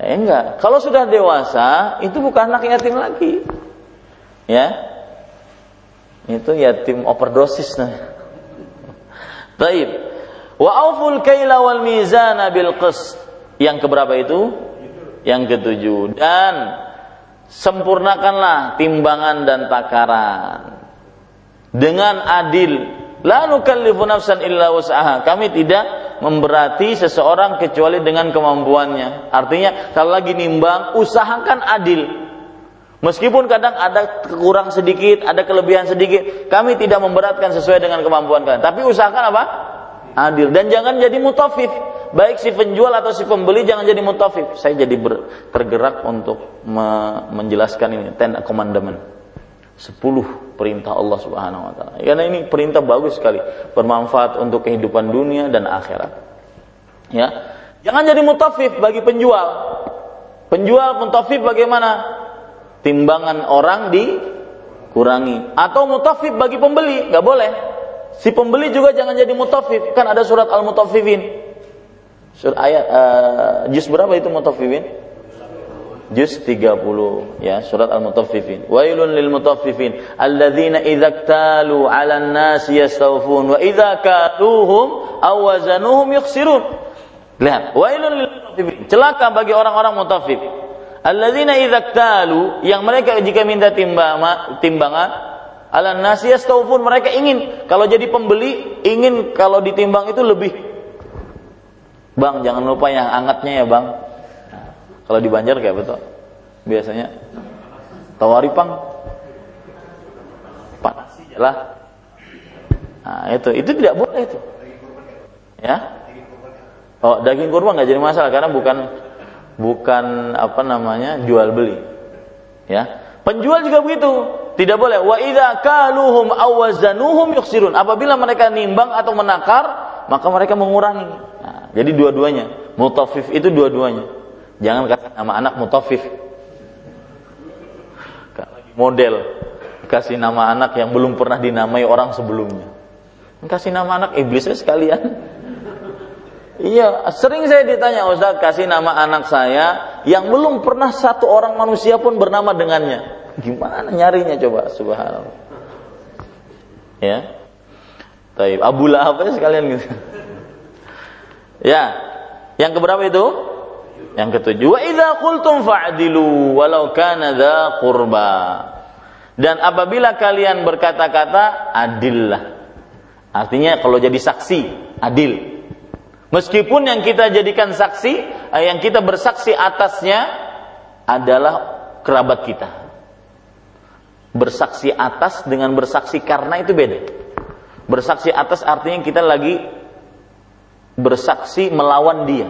Speaker 1: Eh enggak. Kalau sudah dewasa, itu bukan anak yatim lagi. Ya. Itu yatim overdosis nah. Taib. Wa auful kaila wal mizana bil. Yang keberapa itu? Yang ketujuh. Dan sempurnakanlah timbangan dan takaran dengan adil. La nukallifu nafsan illa wus'aha. Kami tidak memberati seseorang kecuali dengan kemampuannya. Artinya kalau lagi nimbang usahakan adil. Meskipun kadang ada kurang sedikit, ada kelebihan sedikit, kami tidak memberatkan sesuai dengan kemampuan kalian. Tapi usahakan apa? adil. Dan jangan jadi mutafif baik si penjual atau si pembeli jangan jadi mutafif saya jadi ber, tergerak untuk me, menjelaskan ini. Ten commandment. Sepuluh perintah Allah Subhanahu wa taala. Karena ini perintah bagus sekali. Bermanfaat untuk kehidupan dunia dan akhirat. Ya. Jangan jadi mutafif bagi penjual. Penjual mutafif bagaimana timbangan orang dikurangi atau mutafif bagi pembeli nggak boleh Si pembeli juga jangan jadi mutafif. Kan ada surat Al-Mutaffifin. Surat ayat uh, juz berapa itu mutaffifin? Juz 30 ya, surat Al-Mutaffifin. Wailun lil mutaffifin alladzina idza ktalu 'alan nasi yastawfun wa idza kaluhum aw wazanuhum yukhsirun. Lihat, wailun lil mutaffifin. Celaka bagi orang-orang mutaffif. Alladzina idza ktalu yang mereka jika minta timbangan, timbangan Ala nasi yastaufun mereka ingin kalau jadi pembeli ingin kalau ditimbang itu lebih. Bang, jangan lupa yang angetnya ya, Bang. Kalau di Banjar kayak betul. Biasanya tawaripang panas lah. Nah, itu itu tidak boleh itu. Ya. Oh, daging kurma nggak jadi masalah karena bukan bukan apa namanya jual beli. Ya. Penjual juga begitu. Tidak boleh. Wa idza kaluhum awazanuhum yuksirun. Apabila mereka nimbang atau menakar, maka mereka mengurangi. Nah, jadi dua-duanya. Mutafif itu dua-duanya. Jangan kasih nama anak mutafif. Model kasih nama anak yang belum pernah dinamai orang sebelumnya. Kasih nama anak iblisnya sekalian. Iya, sering saya ditanya Ustaz, kasih nama anak saya yang belum pernah satu orang manusia pun bernama dengannya. Gimana nyarinya coba, subhanallah. Ya. Taib, Abu Lahab aja sekalian gitu. Ya. Yang keberapa itu? Yang ketujuh, wa idza qultum fa'dilu walau kana dza qurba. Dan apabila kalian berkata-kata, adillah. Artinya kalau jadi saksi, adil. Meskipun yang kita jadikan saksi, eh, yang kita bersaksi atasnya adalah kerabat kita. Bersaksi atas dengan bersaksi karena itu beda. Bersaksi atas artinya kita lagi bersaksi melawan dia.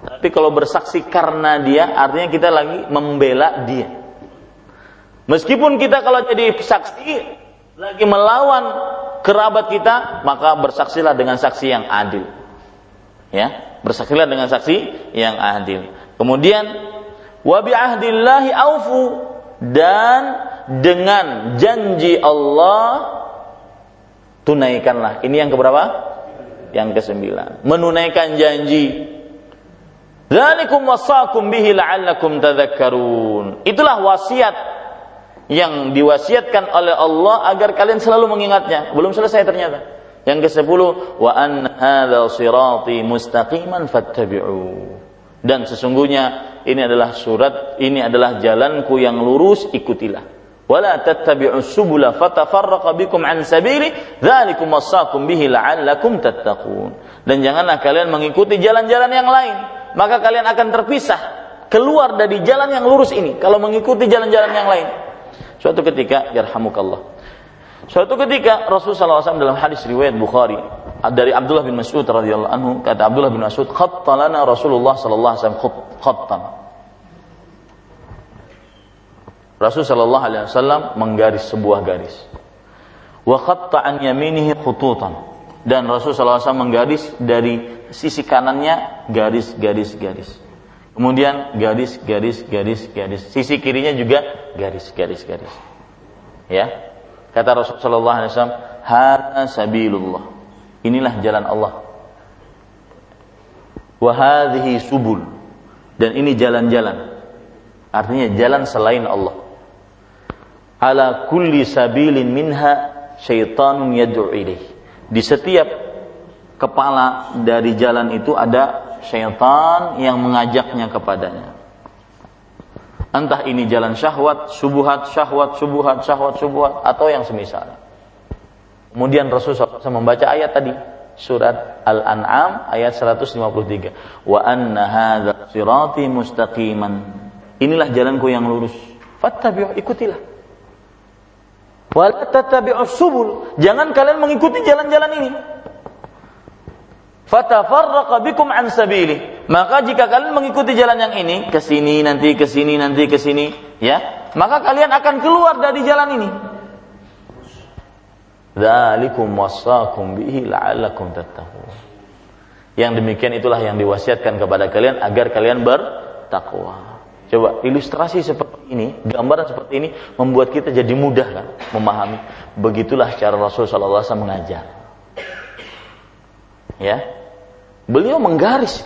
Speaker 1: Tapi kalau bersaksi karena dia artinya kita lagi membela dia. Meskipun kita kalau jadi saksi lagi melawan kerabat kita, maka bersaksilah dengan saksi yang adil ya bersaksilah dengan saksi yang adil kemudian wa bi ahdillahi aufu dan dengan janji Allah tunaikanlah ini yang keberapa yang kesembilan menunaikan janji Zalikum wasakum bihi la'allakum tadhakkarun. Itulah wasiat yang diwasiatkan oleh Allah agar kalian selalu mengingatnya. Belum selesai ternyata. Yang ke-10 wa an hadza sirati mustaqiman fattabi'u. Dan sesungguhnya ini adalah surat, ini adalah jalanku yang lurus, ikutilah. Wala tattabi'u subula fatafarraqa bikum an sabili, dzalikum wasaqum bihi la'allakum tattaqun. Dan janganlah kalian mengikuti jalan-jalan yang lain, maka kalian akan terpisah keluar dari jalan yang lurus ini kalau mengikuti jalan-jalan yang lain. Suatu ketika, yarhamukallah Suatu ketika Rasulullah SAW dalam hadis riwayat Bukhari dari Abdullah bin Mas'ud radhiyallahu anhu kata Abdullah bin Mas'ud khattalana Rasulullah sallallahu alaihi wasallam khattan. Rasul sallallahu alaihi wasallam menggaris sebuah garis. Wa khatta an yaminihi khututan. Dan Rasul sallallahu alaihi wasallam menggaris dari sisi kanannya garis garis garis. Kemudian garis garis garis garis. Sisi kirinya juga garis garis garis. Ya, Kata Rasulullah SAW, Hada sabilullah. Inilah jalan Allah. Wahadhi subul. Dan ini jalan-jalan. Artinya jalan selain Allah. Ala kulli sabilin minha syaitanun yad'u ilaih. Di setiap kepala dari jalan itu ada syaitan yang mengajaknya kepadanya. Entah ini jalan syahwat, subuhat, syahwat, subuhat, syahwat, subuhat, atau yang semisal. Kemudian Rasulullah SAW membaca ayat tadi, surat Al-An'am ayat 153. Wa anna hadza sirati mustaqiman. Inilah jalanku yang lurus. Fattabi'u ikutilah. Wa subul. Jangan kalian mengikuti jalan-jalan ini fatafarraqa bikum an sabili. Maka jika kalian mengikuti jalan yang ini, ke sini nanti ke sini nanti ke sini, ya, maka kalian akan keluar dari jalan ini. Dzalikum wasaqum bihi la'allakum tattaqun. Yang demikian itulah yang diwasiatkan kepada kalian agar kalian bertakwa. Coba ilustrasi seperti ini, gambaran seperti ini membuat kita jadi mudah kan memahami. Begitulah cara Rasul wasallam mengajar. Ya, Beliau menggaris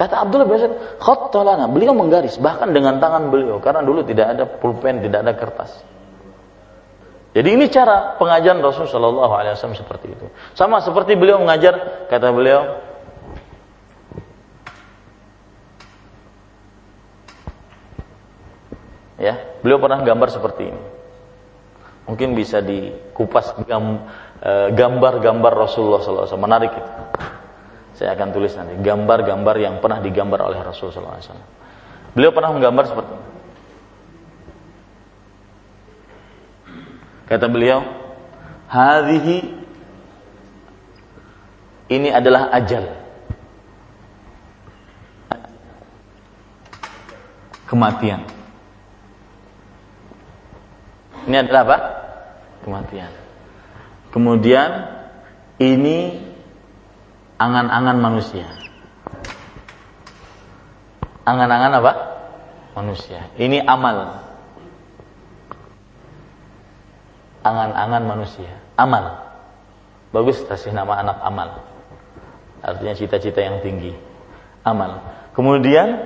Speaker 1: Kata Abdullah bin Mas'ud, khattalana. Beliau menggaris bahkan dengan tangan beliau karena dulu tidak ada pulpen, tidak ada kertas. Jadi ini cara pengajaran Rasul Shallallahu Alaihi Wasallam seperti itu. Sama seperti beliau mengajar, kata beliau, ya, beliau pernah gambar seperti ini. Mungkin bisa dikupas eh, gambar-gambar Rasulullah SAW, menarik itu. Saya akan tulis nanti gambar-gambar yang pernah digambar oleh Rasulullah SAW. Beliau pernah menggambar seperti ini. Kata beliau, hadhihi ini adalah ajal. Kematian. Ini adalah apa? Kematian. Kemudian ini angan-angan manusia. Angan-angan apa? Manusia. Ini amal. Angan-angan manusia. Amal. Bagus kasih nama anak amal. Artinya cita-cita yang tinggi. Amal. Kemudian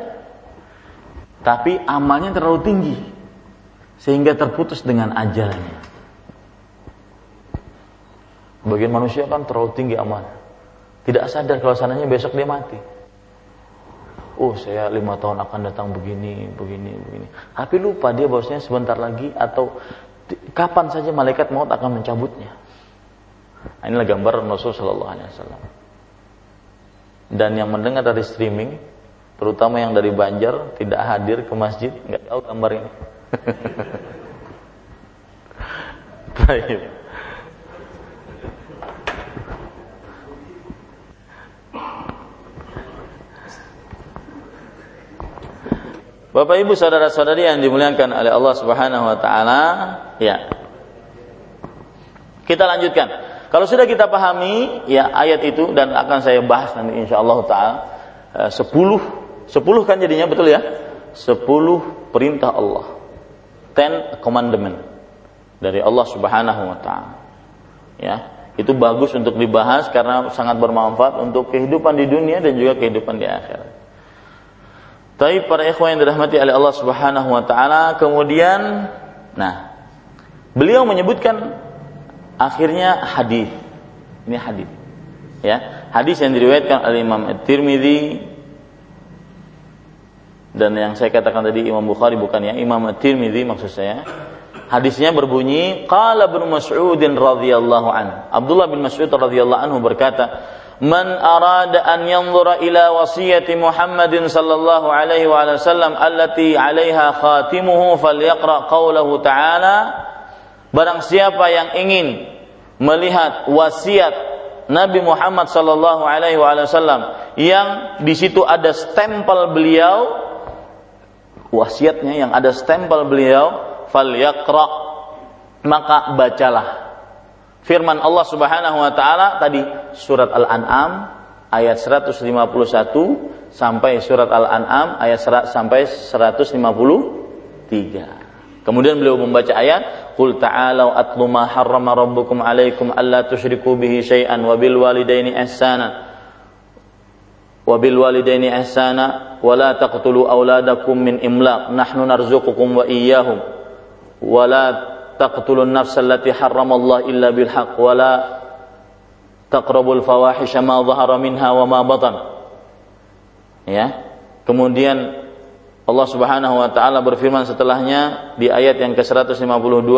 Speaker 1: tapi amalnya terlalu tinggi sehingga terputus dengan ajalnya. Bagian manusia kan terlalu tinggi amal. Tidak sadar kalau sananya besok dia mati. Oh saya lima tahun akan datang begini, begini, begini. Tapi lupa dia bahwasanya sebentar lagi atau kapan saja malaikat maut akan mencabutnya. Nah, inilah gambar Rasul Shallallahu Alaihi Wasallam. Dan yang mendengar dari streaming, terutama yang dari Banjar tidak hadir ke masjid, nggak tahu gambar ini. Baik. Bapak Ibu saudara-saudari yang dimuliakan oleh Allah Subhanahu wa taala, ya. Kita lanjutkan. Kalau sudah kita pahami ya ayat itu dan akan saya bahas nanti insyaallah taala 10 eh, 10 kan jadinya betul ya? 10 perintah Allah ten commandment dari Allah Subhanahu wa taala. Ya, itu bagus untuk dibahas karena sangat bermanfaat untuk kehidupan di dunia dan juga kehidupan di akhirat. Tapi para ikhwan yang dirahmati oleh Allah Subhanahu wa taala, kemudian nah, beliau menyebutkan akhirnya hadis. Ini hadis. Ya, hadis yang diriwayatkan oleh Imam At-Tirmidzi dan yang saya katakan tadi Imam Bukhari bukan ya Imam At-Tirmidzi maksud saya hadisnya berbunyi qala Ibnu Mas'ud radhiyallahu an Abdullah bin Mas'ud radhiyallahu anhu berkata man arada an yanzura ila wasiyati Muhammadin sallallahu alaihi wa sallam allati 'alaiha khatimuhu falyaqra qawlahu ta'ala. Barang siapa yang ingin melihat wasiat Nabi Muhammad sallallahu alaihi wasallam yang di situ ada stempel beliau wasiatnya yang ada stempel beliau falyaqra maka bacalah firman Allah Subhanahu wa taala tadi surat Al-An'am ayat 151 sampai surat Al-An'am ayat sampai 153. Kemudian beliau membaca ayat Qul ta'alau atlu ma harrama rabbukum alaikum alla tusyriku bihi syai'an wa bil walidaini ihsana wa bil walidaini ihsana wa la taqtulu auladakum min imlaq nahnu narzuqukum wa iyyahum wa la taqtulun nafsal lati haramallah illa bil haqq wa la taqrabul fawahisha ya. Kemudian Allah Subhanahu wa taala berfirman setelahnya di ayat yang ke-152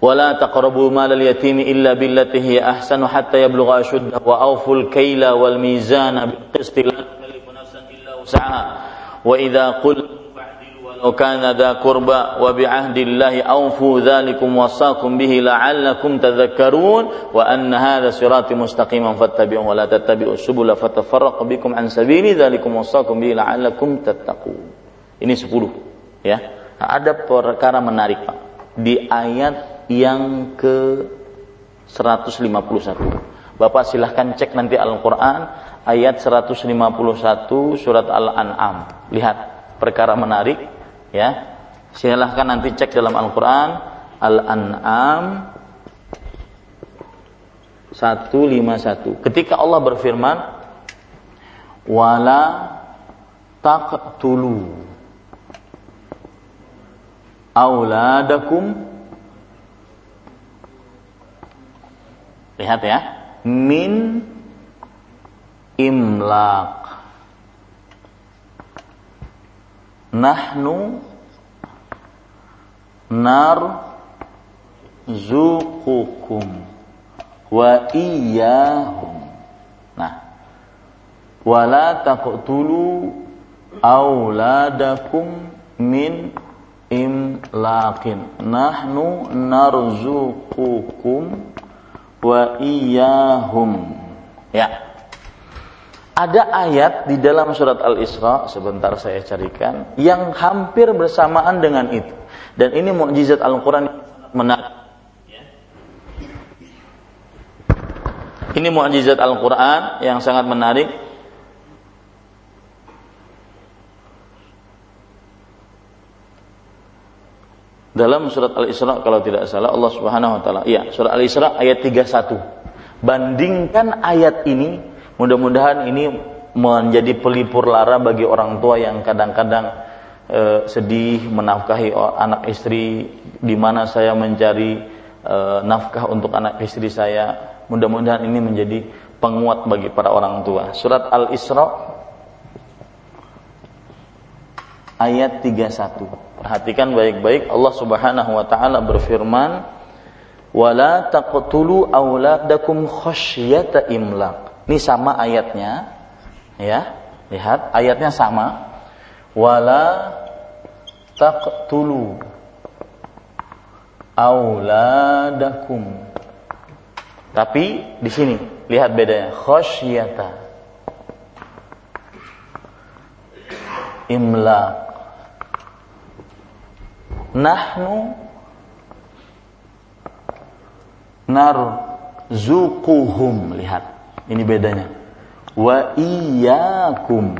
Speaker 1: wala taqrabu malal yatimi illa billati hiya ahsanu hatta yablugha ashuddahu wa awful kayla wal mizana bil qisti la tukallifu nafsan illa wus'aha. Wa idza kana dha qurba wa bi ahdillahi awfu dzalikum wasaqum bihi la'allakum tadhakkarun wa anna hadha sirati mustaqiman fattabi'uhu wa la tattabi'us subula fatafarraqu bikum an sabili wasaqum. Ini 10 ya. Ada perkara menarik Pak di ayat yang ke 151. Bapak silahkan cek nanti Al-Quran ayat 151 surat Al-An'am. Lihat perkara menarik ya. Silahkan nanti cek dalam Al-Quran Al-An'am 151. Ketika Allah berfirman wala taqtulu auladakum Lihat ya. Min imlak. Nahnu nar zukukum wa iyahum. Nah, wala taqtulu auladakum min imlaqin. Nahnu narzuqukum wa iyahum. Ya. Ada ayat di dalam surat Al-Isra, sebentar saya carikan, yang hampir bersamaan dengan itu. Dan ini mukjizat Al-Quran menarik. Ini mukjizat Al-Quran yang sangat menarik. Dalam surat Al-Isra kalau tidak salah Allah Subhanahu wa taala. Iya, surat Al-Isra ayat 31. Bandingkan ayat ini Mudah-mudahan ini menjadi pelipur lara bagi orang tua yang kadang-kadang e, sedih menafkahi anak istri di mana saya mencari e, nafkah untuk anak istri saya. Mudah-mudahan ini menjadi penguat bagi para orang tua. Surat Al-Isra ayat 31. Perhatikan baik-baik Allah Subhanahu wa taala berfirman, "Wala taqtulu auladakum khasyata imlaq." Ini sama ayatnya. Ya, lihat ayatnya sama. Wala taqtulu auladakum. Tapi di sini lihat bedanya khasyata imlaq nahnu narzuquhum lihat ini bedanya. Wa iyyakum.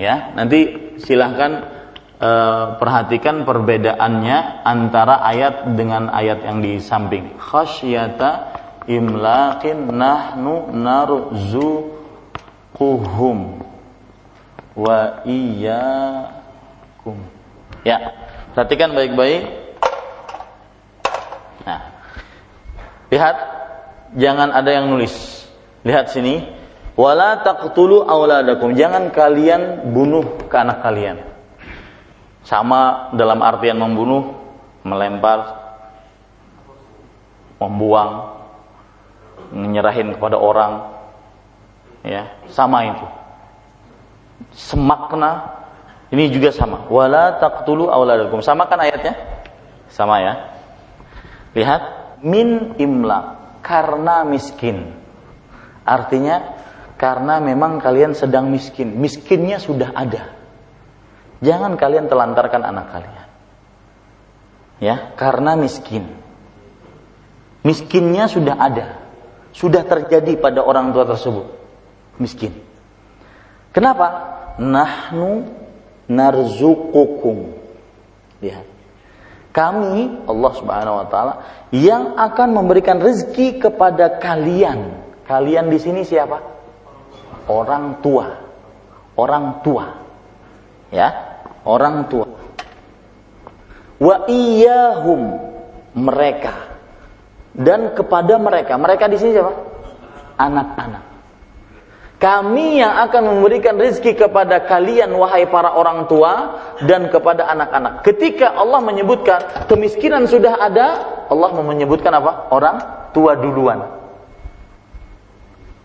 Speaker 1: Ya, nanti silahkan uh, perhatikan perbedaannya antara ayat dengan ayat yang di samping. Khasyata imlaqin nahnu narzuquhum wa iyyakum. Ya, perhatikan baik-baik. Nah, lihat jangan ada yang nulis. Lihat sini, wala taqtulu auladakum. Jangan kalian bunuh ke anak kalian. Sama dalam artian membunuh, melempar, membuang, menyerahin kepada orang. Ya, sama itu. Semakna ini juga sama. Wala taqtulu auladakum. Sama kan ayatnya? Sama ya. Lihat min imlak karena miskin. Artinya karena memang kalian sedang miskin. Miskinnya sudah ada. Jangan kalian telantarkan anak kalian. Ya, karena miskin. Miskinnya sudah ada. Sudah terjadi pada orang tua tersebut. Miskin. Kenapa? Nahnu narzukukum. Lihat kami Allah Subhanahu wa taala yang akan memberikan rezeki kepada kalian. Kalian di sini siapa? Orang tua. Orang tua. Ya, orang tua. Wa iyahum mereka dan kepada mereka. Mereka di sini siapa? Anak-anak. Kami yang akan memberikan rezeki kepada kalian wahai para orang tua dan kepada anak-anak. Ketika Allah menyebutkan kemiskinan sudah ada, Allah menyebutkan apa? Orang tua duluan.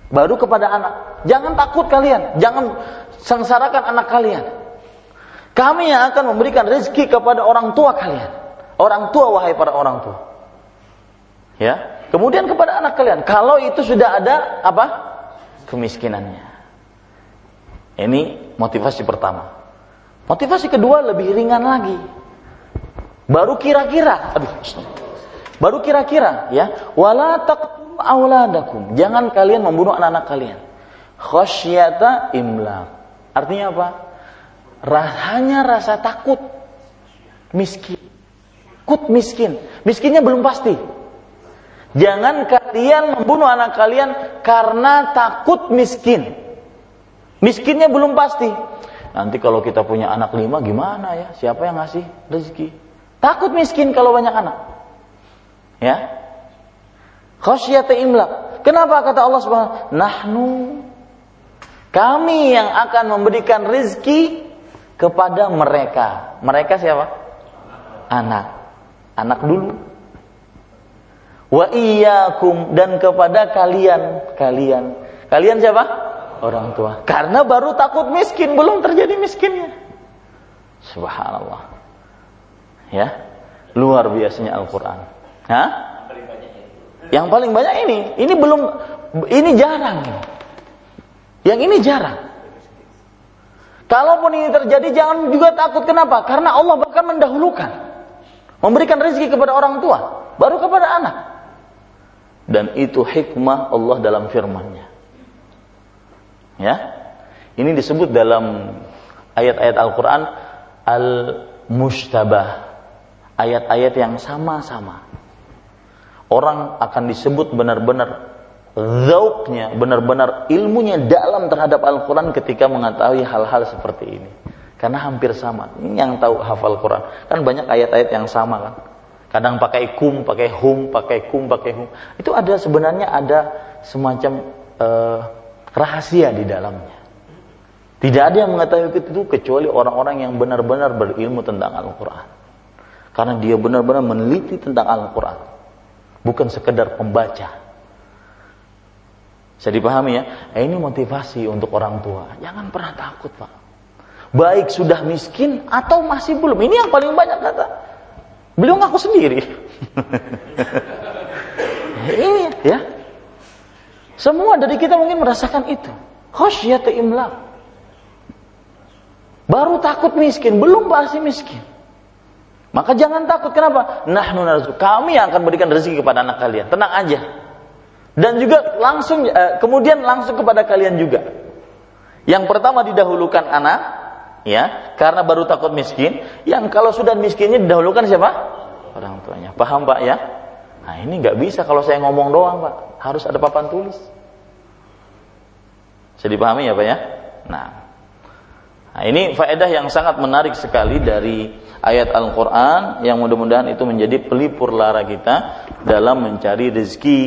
Speaker 1: Baru kepada anak. Jangan takut kalian, jangan sengsarakan anak kalian. Kami yang akan memberikan rezeki kepada orang tua kalian. Orang tua wahai para orang tua. Ya. Kemudian kepada anak kalian. Kalau itu sudah ada apa? Kemiskinannya. Ini motivasi pertama. Motivasi kedua lebih ringan lagi. Baru kira-kira, baru kira-kira ya, wala taqtulu auladakum. Jangan kalian membunuh anak-anak kalian. Khasyata imlaq. Artinya apa? Hanya rasa takut miskin. Takut miskin. Miskinnya belum pasti. Jangan kalian membunuh anak kalian karena takut miskin. Miskinnya belum pasti. Nanti kalau kita punya anak lima gimana ya? Siapa yang ngasih rezeki? Takut miskin kalau banyak anak. Ya. Khasyata imlak. Kenapa kata Allah Subhanahu Nahnu kami yang akan memberikan rezeki kepada mereka. Mereka siapa? Anak. Anak dulu Wa iyyakum dan kepada kalian, kalian. Kalian siapa? Orang tua. Karena baru takut miskin, belum terjadi miskinnya. Subhanallah. Ya. Luar biasanya Al-Qur'an. Hah? Yang paling banyak ini, ini belum ini jarang. Yang ini jarang. Kalaupun ini terjadi jangan juga takut kenapa? Karena Allah bahkan mendahulukan memberikan rezeki kepada orang tua, baru kepada anak. Dan itu hikmah Allah dalam firman-Nya. Ya. Ini disebut dalam ayat-ayat Al-Qur'an al-mustabah. Ayat-ayat yang sama-sama. Orang akan disebut benar-benar zauknya, benar-benar ilmunya dalam terhadap Al-Quran ketika mengetahui hal-hal seperti ini. Karena hampir sama. Ini yang tahu hafal Quran. Kan banyak ayat-ayat yang sama kan. Kadang pakai kum, pakai hum, pakai kum, pakai hum. Itu ada sebenarnya ada semacam uh, rahasia di dalamnya. Tidak ada yang mengetahui itu kecuali orang-orang yang benar-benar berilmu tentang Al-Quran. Karena dia benar-benar meneliti tentang Al-Quran. Bukan sekedar pembaca. Saya dipahami ya? Eh, ini motivasi untuk orang tua. Jangan pernah takut, Pak. Baik sudah miskin atau masih belum. Ini yang paling banyak kata. Beliau ngaku sendiri. ini ya. Semua dari kita mungkin merasakan itu. Khosyata imlak. Baru takut miskin, belum pasti miskin. Maka jangan takut. Kenapa? Nahnu narzuq. Kami yang akan berikan rezeki kepada anak kalian. Tenang aja. Dan juga langsung eh, kemudian langsung kepada kalian juga. Yang pertama didahulukan anak, ya, karena baru takut miskin. Yang kalau sudah miskinnya didahulukan siapa? Orang tuanya. Paham Pak ya? Nah ini nggak bisa kalau saya ngomong doang Pak. Harus ada papan tulis. Saya dipahami ya Pak ya? Nah, nah ini faedah yang sangat menarik sekali dari ayat Al-Quran yang mudah-mudahan itu menjadi pelipur lara kita dalam mencari rezeki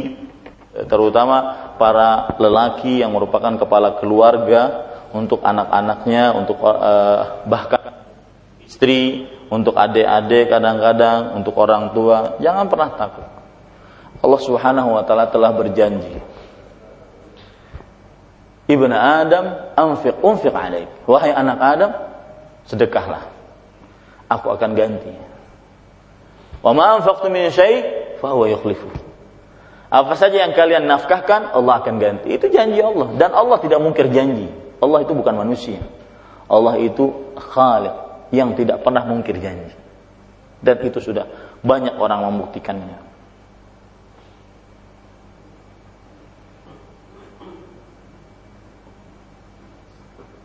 Speaker 1: terutama para lelaki yang merupakan kepala keluarga untuk anak-anaknya, untuk uh, bahkan istri, untuk adik-adik kadang-kadang, untuk orang tua, jangan pernah takut. Allah Subhanahu wa taala telah berjanji. Ibnu Adam, anfiq unfiq alaik. Wahai anak Adam, sedekahlah. Aku akan ganti. Wa ma anfaqtu min syai' fa huwa. Apa saja yang kalian nafkahkan, Allah akan ganti. Itu janji Allah. Dan Allah tidak mungkir janji. Allah itu bukan manusia. Allah itu khaliq yang tidak pernah mungkir janji. Dan itu sudah banyak orang membuktikannya.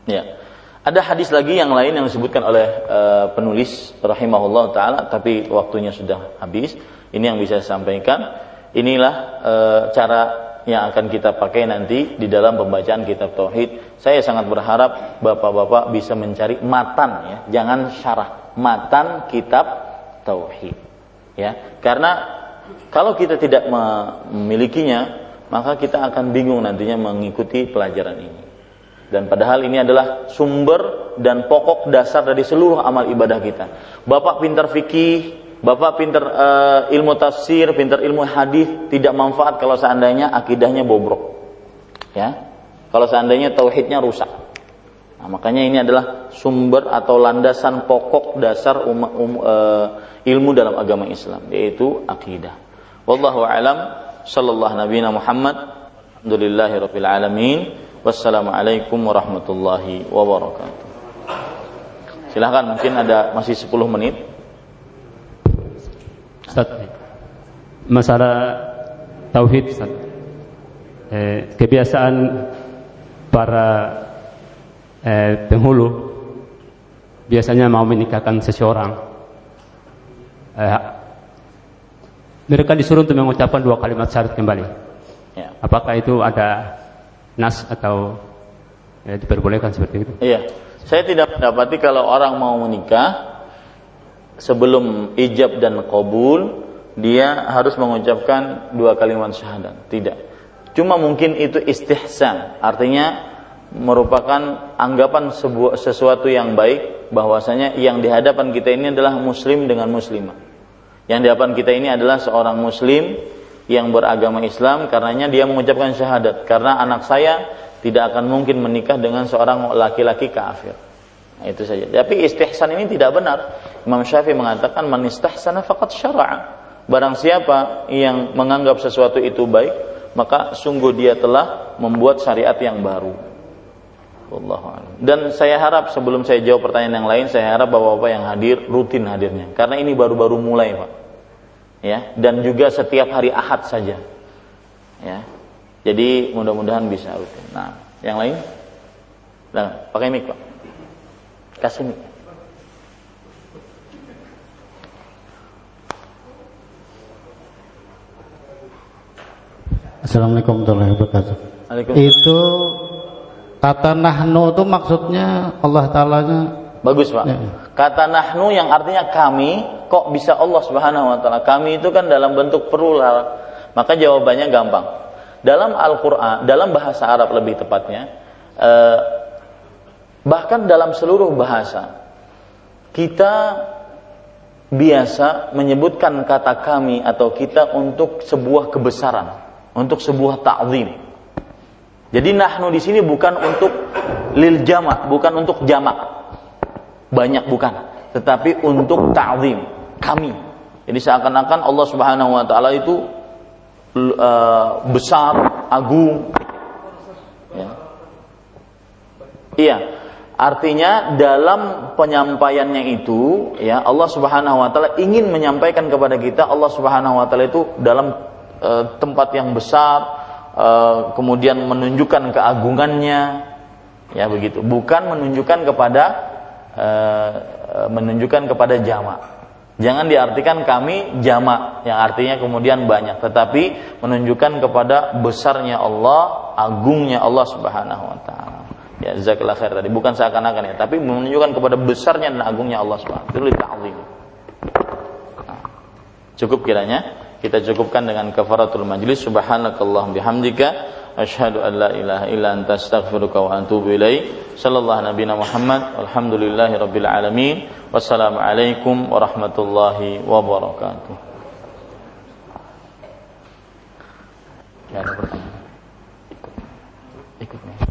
Speaker 1: Ya. Ada hadis lagi yang lain yang disebutkan oleh uh, penulis rahimahullah taala tapi waktunya sudah habis. Ini yang bisa saya sampaikan Inilah e, cara yang akan kita pakai nanti di dalam pembacaan kitab tauhid. Saya sangat berharap Bapak-bapak bisa mencari matan ya, jangan syarah. Matan kitab tauhid. Ya, karena kalau kita tidak memilikinya, maka kita akan bingung nantinya mengikuti pelajaran ini. Dan padahal ini adalah sumber dan pokok dasar dari seluruh amal ibadah kita. Bapak pintar fikih, Bapak pinter uh, ilmu tafsir, pinter ilmu hadis tidak manfaat kalau seandainya akidahnya bobrok. Ya. Kalau seandainya tauhidnya rusak. Nah, makanya ini adalah sumber atau landasan pokok dasar um, um, uh, ilmu dalam agama Islam yaitu akidah. Wallahu alam sallallahu nabiyana Muhammad alhamdulillahirabbil alamin wassalamualaikum warahmatullahi wabarakatuh. Silahkan mungkin ada masih 10 menit.
Speaker 2: Ustaz, masalah tauhid Ustaz. Eh, kebiasaan para eh, penghulu biasanya mau menikahkan seseorang. Eh, mereka disuruh untuk mengucapkan dua kalimat syahadat kembali. Ya. Apakah itu ada nas atau eh, diperbolehkan seperti itu?
Speaker 1: Iya. Saya tidak mendapati kalau orang mau menikah sebelum ijab dan qabul dia harus mengucapkan dua kalimat syahadat. Tidak. Cuma mungkin itu istihsan, artinya merupakan anggapan sebuah sesuatu yang baik bahwasanya yang di hadapan kita ini adalah muslim dengan muslimah. Yang di hadapan kita ini adalah seorang muslim yang beragama Islam karenanya dia mengucapkan syahadat karena anak saya tidak akan mungkin menikah dengan seorang laki-laki kafir. Itu saja. Tapi istihsan ini tidak benar. Imam Syafi'i mengatakan man istahsana faqad syara'a. Barang siapa yang menganggap sesuatu itu baik, maka sungguh dia telah membuat syariat yang baru. Dan saya harap sebelum saya jawab pertanyaan yang lain, saya harap bapak-bapak yang hadir rutin hadirnya, karena ini baru-baru mulai, pak ya dan juga setiap hari Ahad saja ya jadi mudah-mudahan bisa rutin nah yang lain nah, pakai mic pak kasih mic
Speaker 3: Assalamualaikum warahmatullahi wabarakatuh. Itu kata nahnu itu maksudnya Allah Ta'ala-nya
Speaker 1: Bagus Pak. Ya. Kata nahnu yang artinya kami, kok bisa Allah Subhanahu wa taala? Kami itu kan dalam bentuk plural. Maka jawabannya gampang. Dalam Al-Qur'an, dalam bahasa Arab lebih tepatnya, eh, bahkan dalam seluruh bahasa kita biasa menyebutkan kata kami atau kita untuk sebuah kebesaran, untuk sebuah ta'zim. Jadi nahnu di sini bukan untuk lil jamak, bukan untuk jamak banyak bukan, tetapi untuk ta'zim kami. Jadi seakan-akan Allah Subhanahu wa taala itu uh, besar, agung. Ya. Iya. Artinya dalam penyampaiannya itu ya Allah Subhanahu wa taala ingin menyampaikan kepada kita Allah Subhanahu wa taala itu dalam uh, tempat yang besar uh, kemudian menunjukkan keagungannya ya begitu bukan menunjukkan kepada Eh, menunjukkan kepada jamak. Jangan diartikan kami jamak yang artinya kemudian banyak, tetapi menunjukkan kepada besarnya Allah, agungnya Allah Subhanahu wa taala. Ya, jazakallah khair tadi, bukan seakan-akan ya, tapi menunjukkan kepada besarnya dan agungnya Allah Subhanahu wa taala. Nah, cukup kiranya kita cukupkan dengan kafaratul majlis. Subhanakallah bihamdika asyhadu an la ilaha illa anta astaghfiruka wa atubu ilaik sallallahu nabiyana Muhammad alhamdulillahi rabbil alamin. Wassalamu alaikum warahmatullahi wabarakatuh. Ya ikut nih